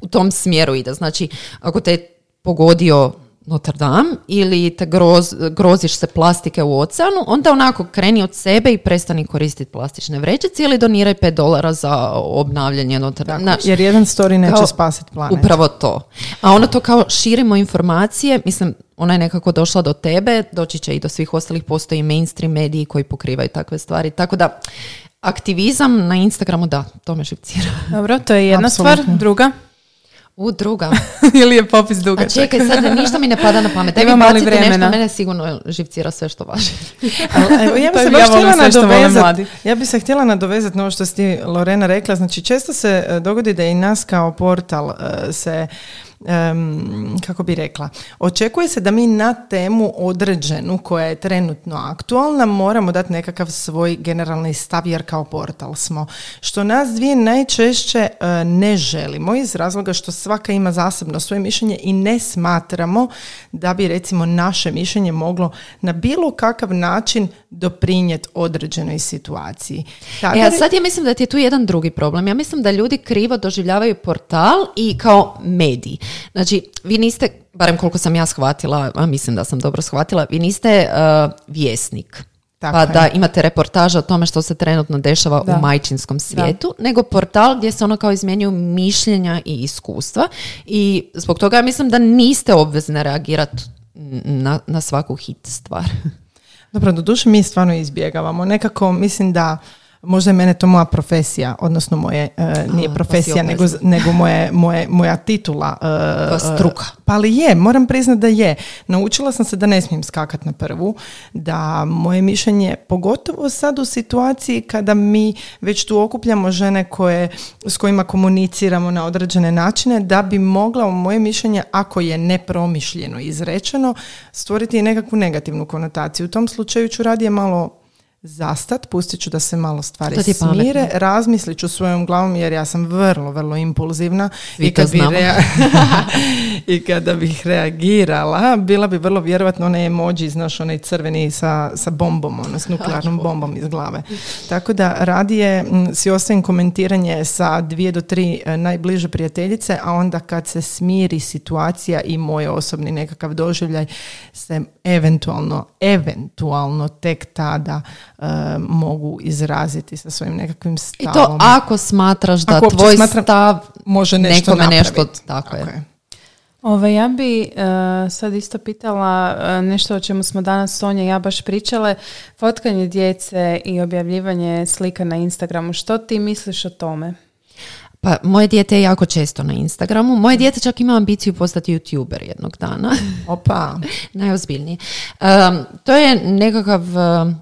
u tom smjeru ide. Znači, ako te pogodio Notre Dame ili te groz, groziš se plastike u oceanu, onda onako kreni od sebe i prestani koristiti plastične vrećice ili doniraj 5 dolara za obnavljanje Notre Dame. Tako, Znaš, jer jedan story neće kao- spasiti planet. Upravo to. A ono to kao širimo informacije, mislim, ona je nekako došla do tebe, doći će i do svih ostalih, postoji mainstream mediji koji pokrivaju takve stvari. Tako da, aktivizam na Instagramu, da, to me živcira. Dobro, to je jedna Apsolutno. stvar. Druga? U, druga. Ili je popis duga? A čekaj, sad ništa mi ne pada na pamet. Daj mi Imamo li bacite nešto, vremena? mene sigurno živcira sve što važi. Evo, ja bi se baš ja htjela sve što vole nadovezat- mladi. Ja bi se htjela nadovezati na ovo što si ti, Lorena rekla. Znači, često se e, dogodi da i nas kao portal e, se em, kako bi rekla, očekuje se da mi na temu određenu koja je trenutno aktualna moramo dati nekakav svoj generalni stav jer kao portal smo. Što nas dvije najčešće e, ne želimo iz razloga što svaka ima zasebno svoje mišljenje i ne smatramo da bi recimo naše mišljenje moglo na bilo kakav način doprinijeti određenoj situaciji. Tada E, a sad ja mislim da ti je tu jedan drugi problem. Ja mislim da ljudi krivo doživljavaju portal i kao medij. Znači, vi niste, barem koliko sam ja shvatila, a mislim da sam dobro shvatila, vi niste uh, vjesnik. Tako pa je. da imate reportaže o tome što se trenutno dešava Da. u majčinskom svijetu, nego portal gdje se ono kao izmjenjuju mišljenja i iskustva i zbog toga ja mislim da niste obvezne reagirati na, na svaku hit stvar. Dobro, doduše mi stvarno izbjegavamo. Nekako mislim da možda je mene to moja profesija, odnosno moje, e, nije pa si profesija, nego, nego moje, moje, moja titula. Tvoja struka. pa ali je, moram priznati da je. Naučila sam se da ne smijem skakat na prvu, da moje mišljenje, pogotovo sad u situaciji kada mi već tu okupljamo žene koje, s kojima komuniciramo na određene načine, da bi mogla moje mišljenje, ako je nepromišljeno izrečeno, stvoriti nekakvu negativnu konotaciju. U tom slučaju ću radije malo zastat, pustit ću da se malo stvari To je smire, razmislit ću svojom glavom jer ja sam vrlo, vrlo impulzivna. I, kad bi rea- i kada bih reagirala, bila bi vrlo vjerovatno onaj emoji, znaš, onaj crveni sa, sa bombom, ono, s nuklearnom bombom iz glave. Tako da radije m, si ostavim komentiranje sa dvije do tri e, najbliže prijateljice, a onda kad se smiri situacija i moj osobni nekakav doživljaj, se eventualno, eventualno tek tada e, mogu izraziti sa svojim nekakvim I stavom. to ako smatraš da Ako tvoj smatram- stav može nešto nekome napraviti. nešto, tako je. Ove, ja bi e, sad isto pitala e, nešto o čemu smo danas Sonja i ja baš pričale, fotkanje djece i objavljivanje slika na Instagramu. Što ti misliš o tome? Pa moje dijete je jako često na Instagramu. Moje dijete čak ima ambiciju postati youtuber jednog dana. Opa. Najozbiljniji. Um, to je nekakav um,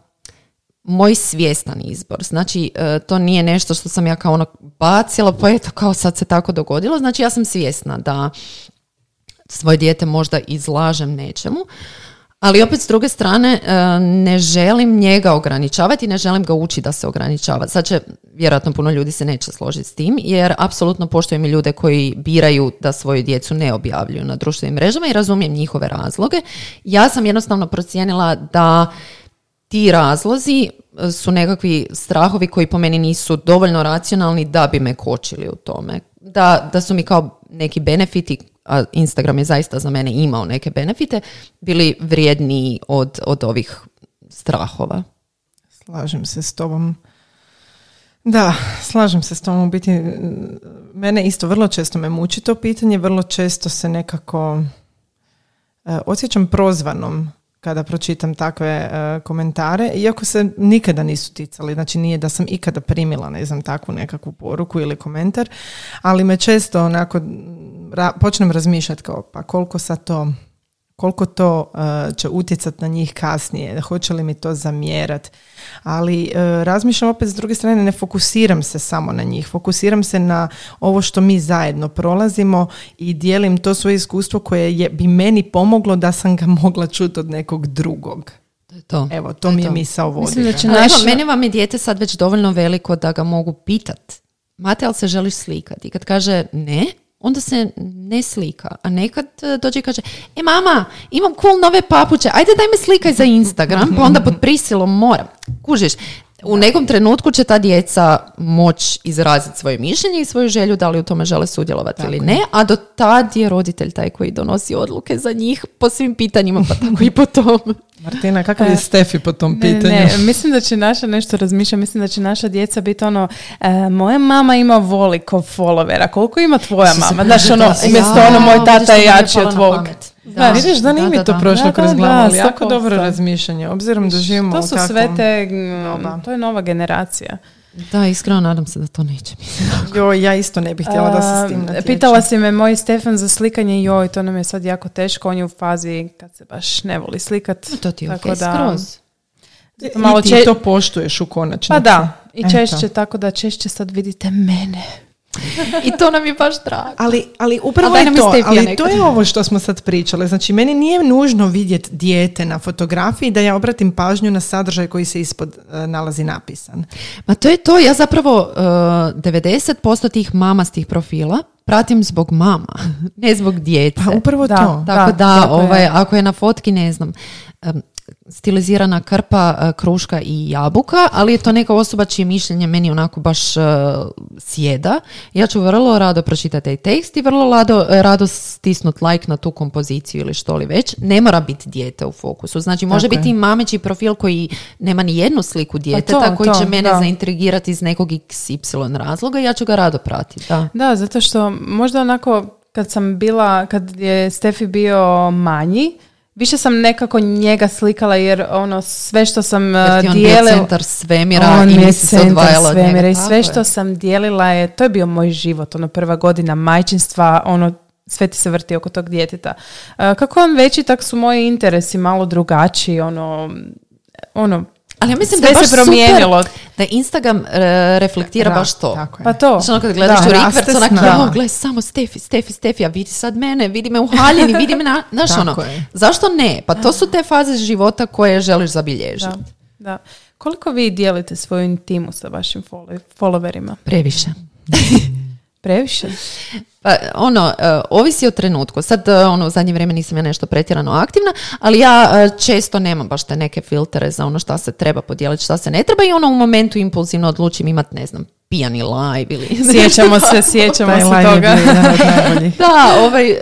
moj svjestan izbor. Znači, uh, to nije nešto što sam ja kao ono bacila, pa eto, kao sad se tako dogodilo. Znači, ja sam svjesna da svoje dijete možda izlažem nečemu, ali opet s druge strane uh, ne želim njega ograničavati, ne želim ga učiti da se ograničava. Sad će, vjerojatno puno ljudi se neće složiti s tim, jer apsolutno poštujem i ljude koji biraju da svoju djecu ne objavljuju na društvenim mrežama i razumijem njihove razloge. Ja sam jednostavno procijenila da ti razlozi e, su nekakvi strahovi koji po meni nisu dovoljno racionalni da bi me kočili u tome. Da, da su mi kao neki benefiti, a Instagram je zaista za mene imao neke benefite, bili vrijedniji od, od ovih strahova. Slažem se s tobom. Da, slažem se s tobom. U biti, mene isto vrlo često me muči to pitanje, vrlo često se nekako e, osjećam prozvanom kada pročitam takve e, komentare, iako se nikada nisu ticali, znači nije da sam ikada primila, ne znam, takvu nekakvu poruku ili komentar, ali me često onako ra- počnem razmišljati kao pa koliko sad to koliko to e, će utjecati na njih kasnije, hoće li mi to zamjerat. Ali e, razmišljam opet s druge strane, ne fokusiram se samo na njih, fokusiram se na ovo što mi zajedno prolazimo i dijelim to svoje iskustvo koje je, bi meni pomoglo da sam ga mogla čuti od nekog drugog. To je to. Evo, to mi je to. misao vodilja. Mislim da će Ali evo, meni vam je dijete sad već dovoljno veliko da ga mogu pitat. Mate, ali se želiš slikati? I kad kaže ne, onda se ne slika. A nekad e, dođe i kaže, e mama, imam cool nove papuče, ajde daj me slikaj za Instagram, pa onda pod prisilom moram. Kužiš, u nekom trenutku će ta djeca moć izraziti svoje mišljenje i svoju želju da li u tome žele sudjelovati ili ne, a do tad je roditelj taj koji donosi odluke za njih po svim pitanjima, pa tako i po tom. Martina, kakav je Stefi po tom Ne, pitanju? ne, mislim da će naša nešto razmišljati, mislim da će naša djeca biti ono, e, moja mama ima voliko followera, koliko ima tvoja mama? Znaš, ono, umjesto ono, moj tata je jači od tvog. Da, vidiš da nije mi to prošlo Da, kroz da, glavu, da, ali jako 100%. dobro razmišljanje, obzirom da živimo To u su takvom... sve te, mm, doba. to je nova generacija. Da, iskreno nadam se da to neće biti. Joj, ja isto ne bih htjela da se s tim natječem. Pitala si me moj Stefan za slikanje, joj, to nam je sad jako teško, on je u fazi kad se baš ne voli slikat. To ti je Tako okej, da- skroz. I malo ti če- to poštuješ u konačnici. Pa da, i Eto. češće, tako da češće sad vidite mene. I to nam je baš drago. Ali, ali upravo Ali je to, ali nekad. to je ovo što smo sad pričale. Znači, meni nije nužno vidjeti dijete na fotografiji da ja obratim pažnju na sadržaj koji se ispod e, nalazi napisan. Ma to je to, ja zapravo uh, 90% tih mamastih profila pratim zbog mama, ne zbog djece. Pa upravo Da, to. da. Tako da, tako je. ovaj, ako je na fotki, ne znam, stilizirana krpa, e, kruška i jabuka, ali je to neka osoba čije mišljenje meni onako baš e, sjeda. Ja ću vrlo rado pročitati taj tekst i vrlo rado, rado stisnut like na tu kompoziciju ili što li već. Ne mora biti dijete u fokusu. Znači, može Tako biti i mameći profil koji nema ni jednu sliku djeteta, Pa to, koji to, će mene da. zaintrigirati iz nekog XY razloga i ja ću ga rado pratiti. Da. Da, zato što možda onako kad sam bila, kad je Stefi bio manji, više sam nekako njega slikala jer ono sve što sam Jer uh, on dijelila... centar svemira On i je se odvajala od svemira njega. i sve je. što sam dijelila je, to je bio moj život, ono prva godina majčinstva, ono sve ti se vrti oko tog djeteta. Uh, kako on veći, tak su moji interesi malo drugačiji, ono, ono, Ali ja mislim Sve da je baš se promijenilo. super da Instagram e, reflektira Da, baš to. tako je. pa to. Znači ono kad gledaš Da, u rikverc, s onak, nama. jao, gle, samo Stefi, Stefi, Stefi, a vidi sad mene, vidi me u haljini, vidi me na... Znaš Tako ono, je. zašto ne? Pa to su te faze života koje želiš zabilježiti. Da, da. Koliko vi dijelite svoju intimu sa vašim follow- followerima? Previše. Previše? Pa, ono, e, ovisi o trenutku. Sad, e, ono, u zadnje vrijeme nisam ja nešto pretjerano aktivna, ali ja e, često nemam baš te neke filtere za ono šta se treba podijeliti, šta se ne treba i ono u momentu impulsivno odlučim imat, ne znam, pijani live ili... Sjećamo se, sjećamo se toga. najboljih. Da, ovaj,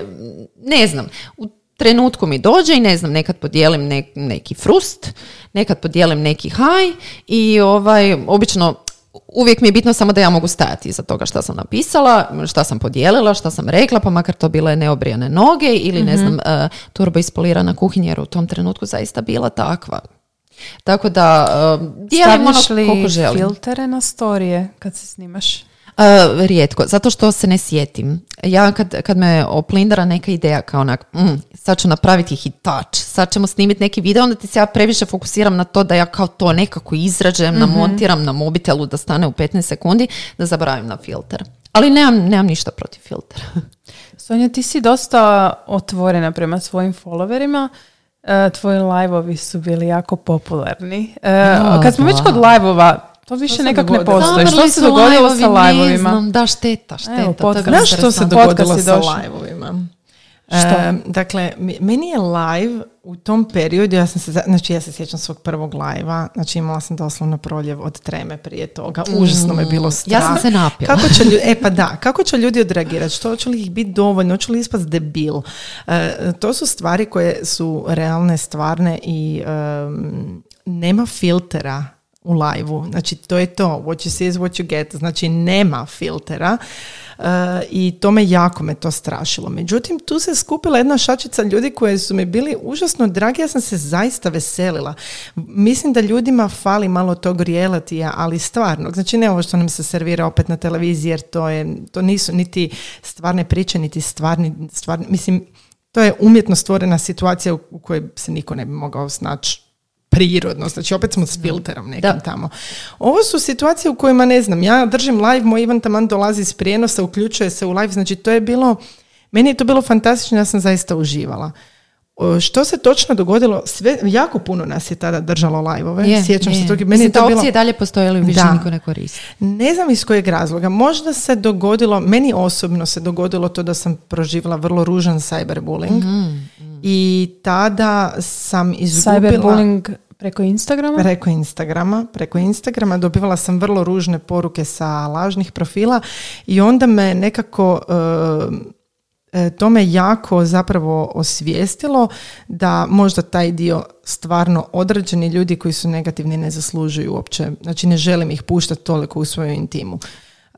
ne znam, u trenutku mi dođe i ne znam, nekad podijelim nek- neki frust, nekad podijelim neki haj i ovaj, obično uvijek mi je bitno samo da ja mogu stajati iza toga šta sam napisala, šta sam podijelila, šta sam rekla, pa makar to bile neobrijane noge ili ne znam, uh, turbo ispolirana kuhinja jer u tom trenutku zaista bila takva. Tako da, uh, dijelim ono koliko želim. filtere na storije kad se snimaš? Uh, rijetko, zato što se ne sjetim. Ja kad, kad me oplindara neka ideja kao onak, mm, sad ću napraviti hitač, sad ćemo snimiti neki video, onda ti se ja previše fokusiram na to da ja kao to nekako izrađem, namontiram na mobitelu da stane u 15 sekundi, da zaboravim na filter. Ali nemam, nemam ništa protiv filtera. Sonja, ti si dosta otvorena prema svojim followerima. E, tvoji live-ovi su bili jako popularni. E, Ja, kad smo već kod live-ova, to više nekak ne postoji. Što se dogodilo sa live-ovi, Ne live-ovima? znam, da, šteta, šteta. Evo, podcast. Znaš što se dogodilo sa live-ovima? Što? E, dakle, meni je live u tom periodu, ja sam se, znači ja se sjećam svog prvog live znači imala sam doslovno proljev od treme prije toga, užasno me je bilo strah. Ja sam se napila. Kako će ljudi, e pa da, kako će ljudi odreagirati, što će li ih biti dovoljno, hoće li ispast debil. E, to su stvari koje su realne, stvarne i em, nema filtera u live Znači, to je to. What you see is what you get. Znači, nema filtera. E, I to me jako me to strašilo. Međutim, tu se skupila jedna šačica ljudi koji su mi bili užasno dragi. Ja sam se zaista veselila. Mislim da ljudima fali malo tog realitija, ali stvarnog. Znači, ne ovo što nam se servira opet na televiziji, jer to, je, to nisu niti stvarne priče, niti stvarni, stvarni mislim, to je umjetno stvorena situacija u kojoj se niko ne bi mogao snaći prirodno, znači opet smo s filterom nekim Da. tamo. Ovo su situacije u kojima ne znam, ja držim live, moj Ivan taman dolazi iz prijenosa, uključuje se u live, znači to je bilo, meni je to bilo fantastično, ja sam zaista uživala. što se točno dogodilo, sve, jako puno nas je tada držalo lajvove. Je, Sjećam je. se toga. Meni Mislim, je to ta bilo... dalje postoji, ali više Da. niko ne koristi. Ne znam iz kojeg razloga. Možda se dogodilo, meni osobno se dogodilo to da sam proživjela vrlo ružan cyberbullying i tada sam izgubila... Cyberbullying preko Instagrama. Preko Instagrama. Preko Instagrama dobivala sam vrlo ružne poruke sa lažnih profila i onda me nekako e, to me jako zapravo osvijestilo da možda taj dio stvarno određeni ljudi koji su negativni ne zaslužuju uopće. Znači ne želim ih puštati toliko u svoju intimu.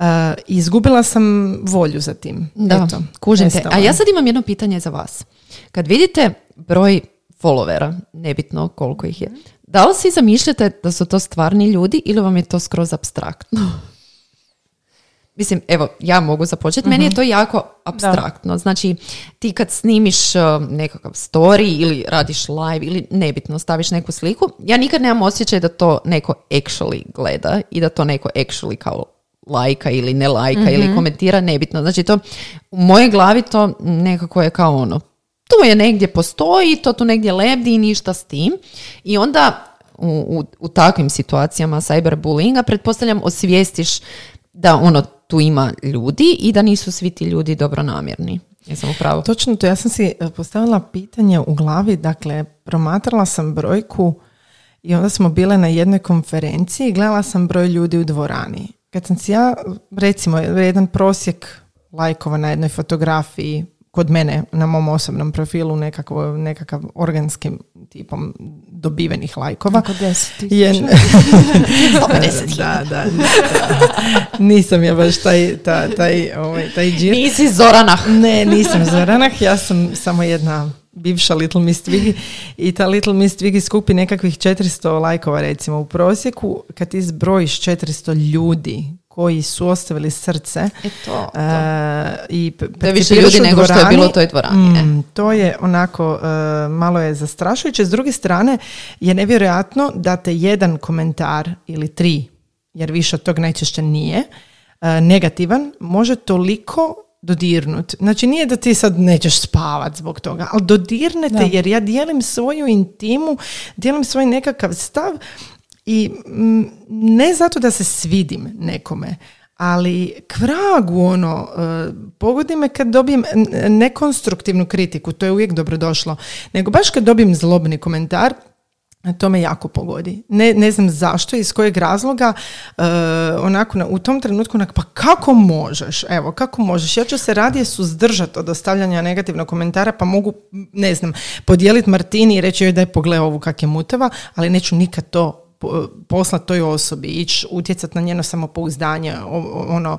E, izgubila sam volju za tim. Da, Eto, kužim te. A ja sad imam jedno pitanje za vas. Kad vidite broj followera, nebitno koliko ih je, da li si zamišljate da su to stvarni ljudi ili vam je to skroz abstraktno? Mislim, evo, ja mogu započeti. Meni je to jako abstraktno. Znači, ti kad snimiš uh, nekakav story ili radiš live ili nebitno staviš neku sliku, ja nikad nemam osjećaj da to neko actually gleda i da to neko actually kao lajka ili ne lajka ili komentira, nebitno. Znači, to u mojoj glavi to nekako je kao ono, to je negdje postoji, to tu negdje lebdi i ništa s tim. I onda u, u, u takvim situacijama cyberbullyinga pretpostavljam osvijestiš da ono tu ima ljudi i da nisu svi ti ljudi dobronamjerni. Jesam u pravu? Točno to, ja sam si e, postavila pitanje u glavi, dakle, promatrala sam brojku i onda smo bile na jednoj konferenciji i gledala sam broj ljudi u dvorani. Kad sam si ja, recimo, jedan prosjek lajkova na jednoj fotografiji kod mene na mom osobnom profilu nekakav, nekakav organskim tipom dobivenih lajkova. Oko 10 Je, tisuća. 150 da, da, da. Nisam ja baš taj, taj, taj, ovaj, taj džir. Nisi Zorana. Ne, nisam Zoranah, ja sam samo jedna bivša Little Miss Twiggy i ta Little Miss Twiggy skupi nekakvih 400 lajkova recimo u prosjeku. Kad ti zbrojiš 400 ljudi koji su ostavili srce E to, to. e, i je više ljudi nego što je dvorani, bilo u toj dvorani, e. mm, to je onako e, malo je zastrašujuće. S druge strane je nevjerojatno da te jedan komentar ili tri, jer više od tog najčešće nije, e, negativan, može toliko dodirnut. Znači nije da ti sad nećeš spavat zbog toga, ali dodirnete Da. jer ja dijelim svoju intimu, dijelim svoj nekakav stav i mm, ne zato da se svidim nekome, ali k vragu ono, e, pogodi me kad dobijem nekonstruktivnu kritiku, to je uvijek dobrodošlo, nego baš kad dobijem zlobni komentar, to me jako pogodi. Ne, ne znam zašto, iz kojeg razloga, e, onako na- u tom trenutku, onak, pa kako možeš? Evo, kako možeš? Ja ću se radije suzdržati od ostavljanja negativnog komentara, pa mogu, ne znam, podijeliti Martini i reći joj daj pogledaj ovu kak je mutava, ali neću nikad to po- poslat toj osobi, ići utjecat na njeno samopouzdanje, ono,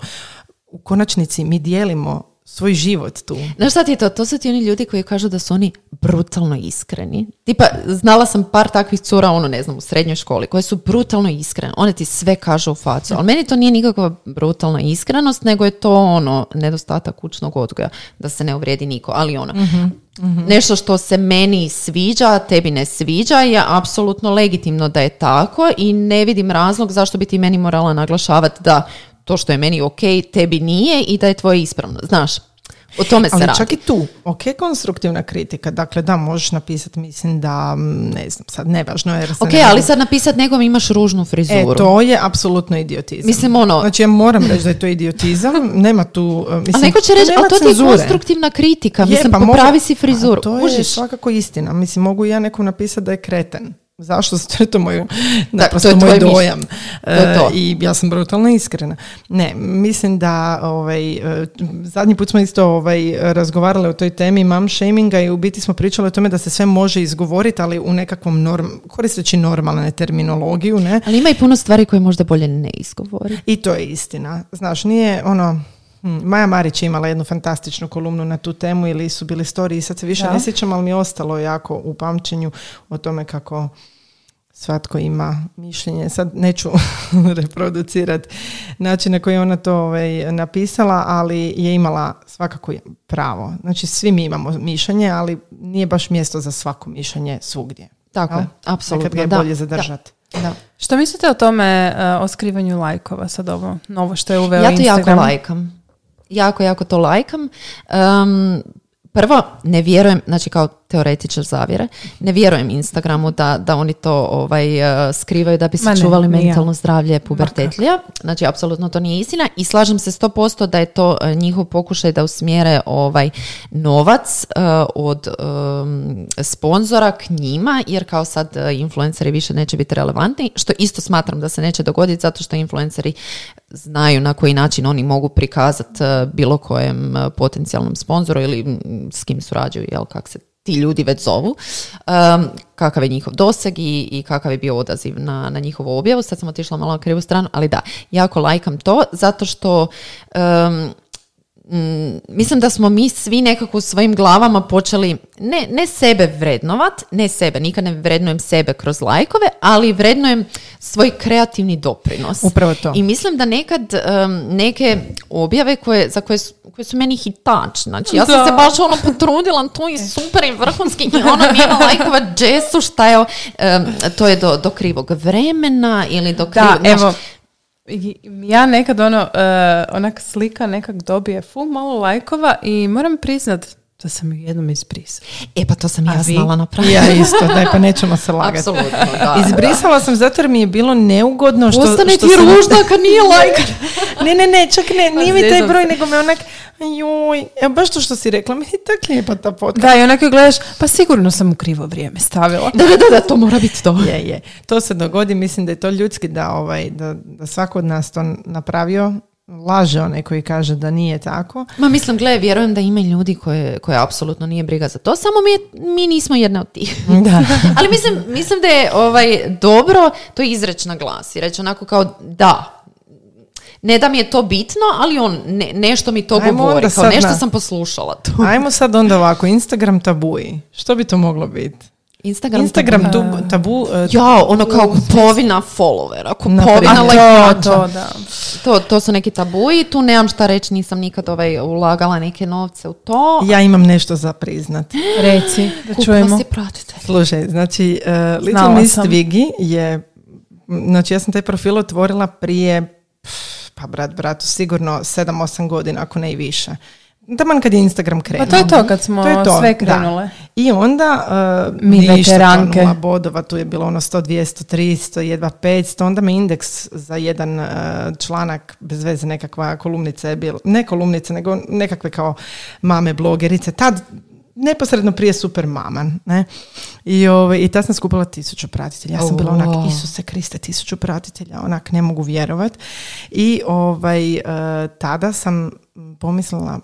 u konačnici mi dijelimo svoj život tu. Znaš šta ti je to? To su ti oni ljudi koji kažu da su oni brutalno iskreni. Tipa, znala sam par takvih cura, ono ne znam, u srednjoj školi, koje su brutalno iskrene. One ti sve kažu u facu. Ali meni to nije nikakva brutalna iskrenost, nego je to ono, nedostatak kućnog odgoja, da se ne uvrijedi niko. Ali ono, nešto što se meni sviđa, a tebi ne sviđa, je apsolutno legitimno da je tako i ne vidim razlog zašto bi ti meni morala naglašavati da to što je meni ok, tebi nije i da je tvoje ispravno. Znaš, o tome se Ali radi. čak i tu, ok, konstruktivna kritika, dakle da, možeš napisati, mislim da, ne znam, sad nevažno je Ok, ne ali sad napisat nekom imaš ružnu E, frizuru. to je apsolutno idiotizam. Mislim, ono- Znači, ja moram reći da je to idiotizam, nema tu, uh, mislim... ali neko će reći, ali to ti je konstruktivna kritika. Je, Mislim, pa mogu- popravi si A frizuru. To je svakako istina. Mislim, mogu i ja nekom napisati da je kreten. Zašto? Zato je to moj, to naprosto je moj dojam. To je to. E, I ja sam brutalno iskrena. Ne, mislim da ovaj, e, zadnji put smo isto ovaj, razgovarali o toj temi mom shaminga i u biti smo pričali o tome da se sve može izgovoriti, ali u nekakvom norm, koristeći normalne terminologiju, ne? Ali ima i puno stvari koje možda bolje ne izgovori. I to je istina. Znaš, nije ono... hm, Maja Marić je imala jednu fantastičnu kolumnu na tu temu ili su bili storiji, sad se više Da. ne sjećam, ali mi je ostalo jako u pamćenju o tome kako svatko ima mišljenje. Sad neću reproducirati način na koji je ona to ovaj, napisala, ali je imala svakako pravo. Znači, svi mi imamo mišljenje, ali nije baš mjesto za svako mišljenje svugdje. Tako je, apsolutno. Nekad ga je da. bolje zadržati. Da. Što mislite o tome, uh, o skrivanju lajkova sad ovo, novo što je uveo Ja to jako Instagram? lajkam. Jako, jako to lajkam. Um, prvo, ne vjerujem, znači kao teoretičar zavjere. Ne vjerujem Instagramu da, da oni to ovaj, uh, skrivaju da bi se čuvali mentalno zdravlje pubertetlija. Znači, apsolutno to nije istina i slažem se 100% da je to uh, njihov pokušaj da usmjere ovaj novac uh, od um, sponzora k njima, jer kao sad influenceri više neće biti relevantni, što isto smatram da se neće dogoditi zato što influenceri znaju na koji način oni mogu prikazati bilo kojem potencijalnom sponzoru ili mm, s kim surađuju, jel, kak se ti ljudi već zovu, um, kakav je njihov doseg i, i kakav je bio odaziv na, na njihovu objavu. Sad sam otišla malo na krivu stranu, ali da, jako lajkam to zato što um, mm, mislim da smo mi svi nekako u svojim glavama počeli ne, ne sebe vrednovat, ne sebe, nikad ne vrednujem sebe kroz lajkove, ali vrednujem svoj kreativni doprinos. Upravo to. I mislim da nekad um, neke objave koje, za koje su, koje su meni hitač, znači ja sam Da. se baš ono potrudila tu i super i vrhunski i ono ima lajkova Jessu šta je, um, to je do, do krivog vremena ili do krivog, Da, evo, ja nekad ono, e, onak slika nekak dobije full malo lajkova i moram priznat da sam ju jednom izbrisala. E pa to sam A ja vi? znala napraviti. Ja isto, daj pa nećemo se lagati. Apsolutno, da. Izbrisala sam zato jer mi je bilo neugodno što... Postane što ti sam- ružna kad nije lajk. Ne, ne, ne, čak ne, Pa nije mi taj broj, se. nego me onak, joj, evo baš to što si rekla, mi je tak lijepa ta potka. Da, i onako gledaš, pa sigurno sam u krivo vrijeme stavila. Da, da, da, da, to mora biti to. Je, je. To se dogodi, mislim da je to ljudski da, ovaj, da, da svako od nas to napravio, laže onaj koji kaže da nije tako. Ma mislim, gle, vjerujem da ima ljudi koje, koje apsolutno nije briga za to, samo mi, je- mi nismo jedna od tih. Da. Ali mislim, mislim da je ovaj, dobro to izreći na glas i reći onako kao da, ne da mi je to bitno, ali on ne- nešto mi to Ajmo govori, kao nešto na- sam poslušala tu. Ajmo sad onda ovako, Instagram tabuji. Što bi to moglo biti? Instagram, Instagram tabu- tabu, tabu e, Ja, ono kao kupovina followera, kupovina lajkača. to, to, da. To, to su neki tabuji, tu nemam šta reći, nisam nikad ovaj, ulagala neke novce u to. ja imam nešto za priznat. Reci, da čujemo. si pratitelj. Slušaj, znači uh, Little Znala Miss sam. Twiggy je, znači ja sam taj profil otvorila prije, pf, pa brat, bratu, sigurno 7-8 godina, ako ne i više. Taman kad je Instagram krenuo. Pa to je to kad smo To je to, sve da. krenule. I onda uh, Mi ništa, veteranke. to nula bodova, tu je bilo ono 100, 200, 300, jedva 500, onda me indeks za jedan uh, članak, bez veze nekakva kolumnica je bila, ne kolumnica, nego nekakve kao mame blogerice, tad neposredno prije super maman, ne? I, ovaj, i tad sam skupila tisuću pratitelja. Ja sam bila onak. Isuse Kriste, tisuću pratitelja, onak, ne mogu vjerovat. I ovaj, uh, tada sam pomislila,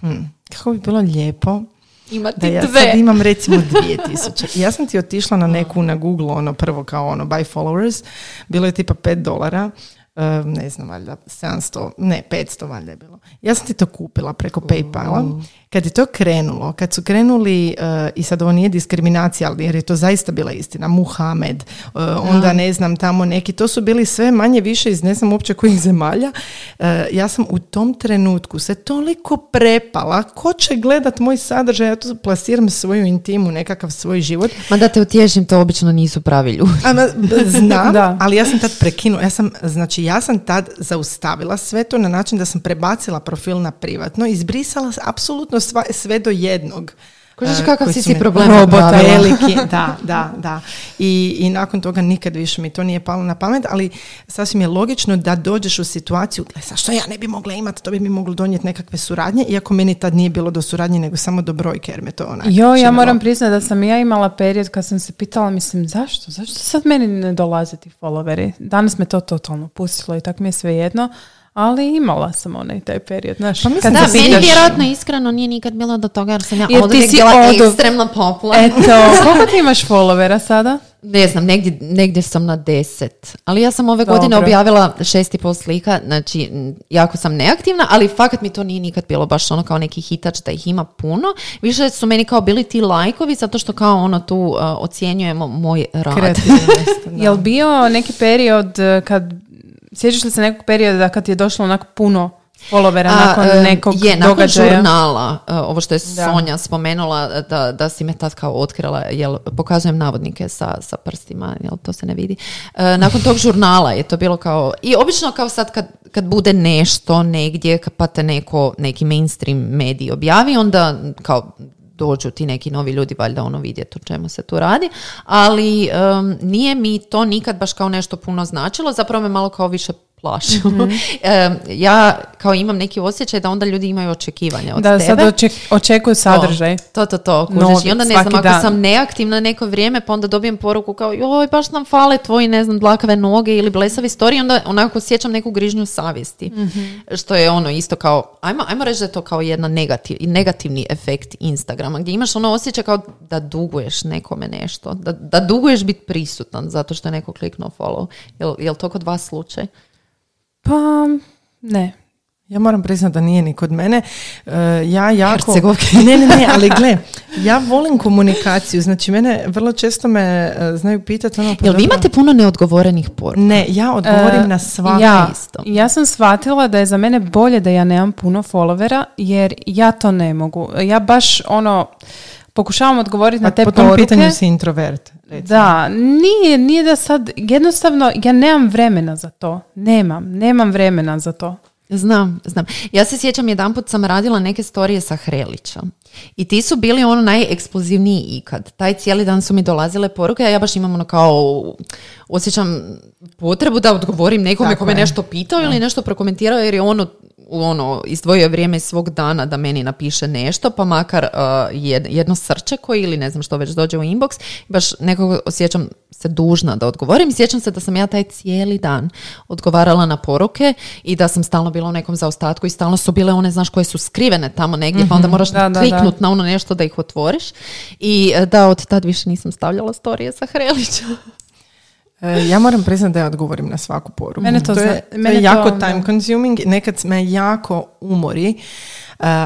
hm, kako bi bilo lijepo Imati da ja dve. sad imam recimo 2000. I ja sam ti otišla na neku na Google, ono prvo kao ono buy followers, bilo je tipa 5 dolara, e, ne znam, valjda 700, ne, 500 valjda je bilo. Ja sam ti to kupila preko Paypala. Kad je to krenulo, kad su krenuli, e, i sad ovo nije diskriminacija, ali jer je to zaista bila istina, Muhamed, e, onda ne znam, tamo neki, to su bili sve manje više iz ne znam uopće kojih zemalja. E, ja sam u tom trenutku se toliko prepala, ko će gledat moj sadržaj, ja tu plasiram svoju intimu, nekakav svoj život. Ma da te utješim, to obično nisu pravi ljudi. Ama, znam, Da. ali ja sam tad prekinula. Ja sam, znači, ja sam tad zaustavila sve to na način da sam prebacila profil na privatno, izbrisala apsolutno sva, sve do jednog. Kužiš e, kakav si si problem Robota veliki, da, da, da. I, I nakon toga nikad više mi to nije palo na pamet, ali sasvim je logično da dođeš u situaciju, gle, sa što ja ne bi mogla imati, to bi mi moglo donijeti nekakve suradnje, iako meni tad nije bilo do suradnje, nego samo do brojke, jer me to onak Jo, ja moram priznati da sam ja imala period kad sam se pitala, mislim, zašto? Zašto sad meni ne dolaze ti followeri? Danas me to totalno pustilo i tak mi je sve jedno, ali imala sam onaj taj period, znaš. Pa mislim kad Da, se meni pitaš- vjerojatno iskreno nije nikad bilo do toga jer sam ja Jer ti si bila odu- ekstremno popularna. Eto, koliko ti imaš followera sada? Ne znam, negdje, negdje sam na deset. Ali ja sam ove godine Dobro. objavila šest i pol slika, znači jako sam neaktivna, ali fakat mi to nije nikad bilo baš ono kao neki hitač da ih ima puno. Više su meni kao bili ti lajkovi zato što kao ono tu uh, ocjenjujemo moj rad. Da. Jel bio neki period eh, kad, sjećaš li se nekog perioda kad je došlo onako puno followera A, nakon e, nekog je, nakon događaja? žurnala, e, ovo što je Da. Sonja spomenula, da, da si me tad kao otkrila, jel pokazujem navodnike sa, sa prstima, jel to se ne vidi. E, nakon tog žurnala je to bilo kao, i obično kao sad kad, kad bude nešto negdje, pa te neko, neki mainstream medij objavi, onda kao dođu ti neki novi ljudi valjda ono vidjeti o čemu se tu radi, ali em, nije mi to nikad baš kao nešto puno značilo, zapravo me malo kao više plašilo. Mhm. Em, ja kao imam neki osjećaj da onda ljudi imaju očekivanja od Da, tebe. sad oček- očekuju sadržaj. To, to, to, kužiš. Novi, I onda ne znam, ako dan. sam neaktivna neko vrijeme, pa onda dobijem poruku kao, joj, baš nam fale tvoji, ne znam, dlakave noge ili blesavi storij, onda onako sjećam neku grižnju savjesti. Što je ono isto kao, ajmo, ajmo reći da je to kao jedna negativ, negativni efekt Instagrama, gdje imaš ono osjećaj kao da duguješ nekome nešto, da, da duguješ biti prisutan zato što je neko kliknuo follow. Jel, jel to kod vas slučaj? Pa, ne. Ja moram priznati da nije ni kod mene. E, ja jako... Hercegovke. Ne, ne, ne, ali gle, ja volim komunikaciju. Znači, mene vrlo često me e, znaju pitati ono... pa Jel vi imate puno neodgovorenih poruka? Ne, ja odgovorim E, na svaku. ja, isto. ja sam shvatila da je za mene bolje da ja nemam puno followera, jer ja to ne mogu. Ja baš ono, pokušavam odgovoriti na Pa te po tom poruke. pitanju si introvert. recimo. Da, nije, nije da sad, jednostavno, ja nemam vremena za to. Nemam, nemam vremena za to. Znam, znam. Ja se sjećam, jedanput sam radila neke storije sa Hrelića. I ti su bili ono najeksplozivniji ikad. Taj cijeli dan su mi dolazile poruke, a ja baš imam ono kao, osjećam potrebu da odgovorim nekome Tako ko me je. nešto pitao ili nešto prokomentirao, jer je ono ono, izdvojio vrijeme iz svog dana da meni napiše nešto, pa makar uh, jed- jedno srčeko ili ne znam što već dođe u inbox, baš nekako osjećam se dužna da odgovorim. Sjećam se da sam ja taj cijeli dan odgovarala na poruke i da sam stalno bila u nekom zaostatku i stalno su bile one, znaš, koje su skrivene tamo negdje, pa onda moraš Da, da, da. kliknut na ono nešto da ih otvoriš. I e, da, od tad više nisam stavljala storije sa Hrelićem. E, ja moram priznati da ja odgovorim na svaku poruku. Mene to to je, zna- to mene je jako to, time consuming, nekad me jako umori, e,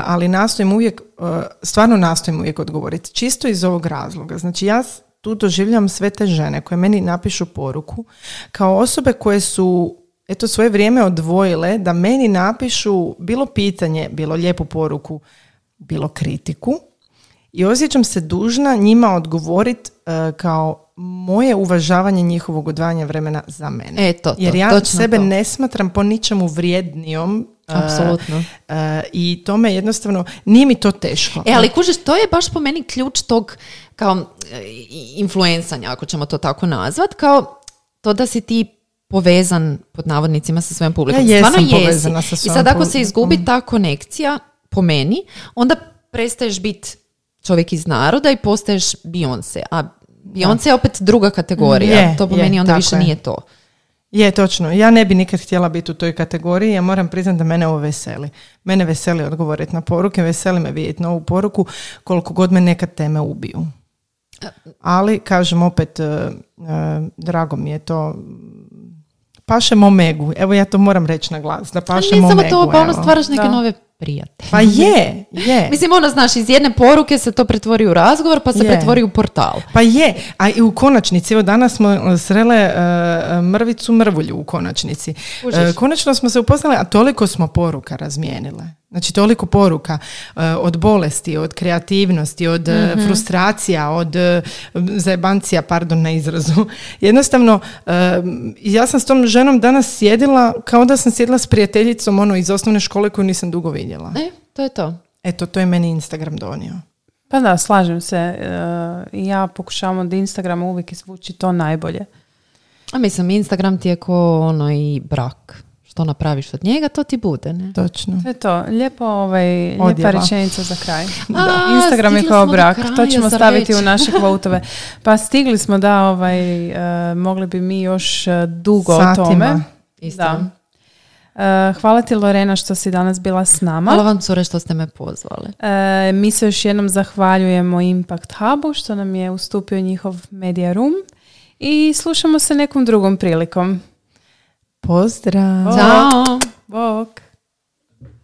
ali nastojim uvijek, e, stvarno nastojim uvijek odgovoriti. Čisto iz ovog razloga. Znači ja tu doživljam sve te žene koje meni napišu poruku kao osobe koje su eto svoje vrijeme odvojile da meni napišu bilo pitanje, bilo lijepu poruku, bilo kritiku i osjećam se dužna njima odgovoriti kao moje uvažavanje njihovog odvajanja vremena za mene. E, to, to, Jer ja sebe to. ne smatram po ničemu vrijednijom uh, Apsolutno. uh, i to me jednostavno, nije mi to teško. E, ali kužiš, to je baš po meni ključ tog kao e, influencanja, ako ćemo to tako nazvat, kao to da si ti povezan pod navodnicima sa svojom publikom. Ja jesam Stvarno jesi. sa I sad ako se izgubi ta konekcija, po meni, onda prestaješ biti čovjek iz naroda i postaješ Beyoncé. A Beyoncé je opet druga kategorija. Je, to po je, meni onda više je. nije to. Je, točno. Ja ne bi nikad htjela biti u toj kategoriji. Ja moram priznati da mene ovo veseli. Mene veseli odgovoriti na poruke, veseli me vidjeti novu poruku, koliko god me nekad teme ubiju. Ali, kažem opet, e, e, drago mi je to, pašem omegu. Evo ja to moram reći na glas, da A pašem ne samo to, pa ono stvaraš neke Da. nove prijatelje. Pa je, je. Mislim, ono, znaš, iz jedne poruke se to pretvori u razgovor, pa se Je. pretvori u portal. Pa je, a i u konačnici, evo danas smo srele e, mrvicu mrvulju u konačnici. E, konačno smo se upoznali, a toliko smo poruka razmijenile. Znači toliko poruka e, od bolesti, od kreativnosti, od e, Mhm. frustracija, od e, zajebancija, pardon na izrazu. Jednostavno, e, ja sam s tom ženom danas sjedila kao da sam sjedila s prijateljicom ono iz osnovne škole koju nisam dugo vidjela. E, to je to. Eto, to je meni Instagram donio. Pa da, slažem se. e, I ja pokušavam od Instagrama uvijek izvući to najbolje. A mislim, Instagram ti je ko ono i brak. Što napraviš od njega, to ti bude, ne? Točno. To je to. Lijepo, ovaj, lijepa rečenica za kraj. A, Instagram je kao brak. kraja, to ćemo staviti već? u naše kvotove. Pa stigli smo da ovaj, e, mogli bi mi još e, dugo o Satima. tome. Isto. Da. E, hvala ti Lorena što si danas bila s nama. Hvala vam, cure, što ste me pozvali. E, mi se još jednom zahvaljujemo Impact Hubu što nam je ustupio njihov media room i slušamo se nekom drugom prilikom. Pozdrav! Ćao! Bog!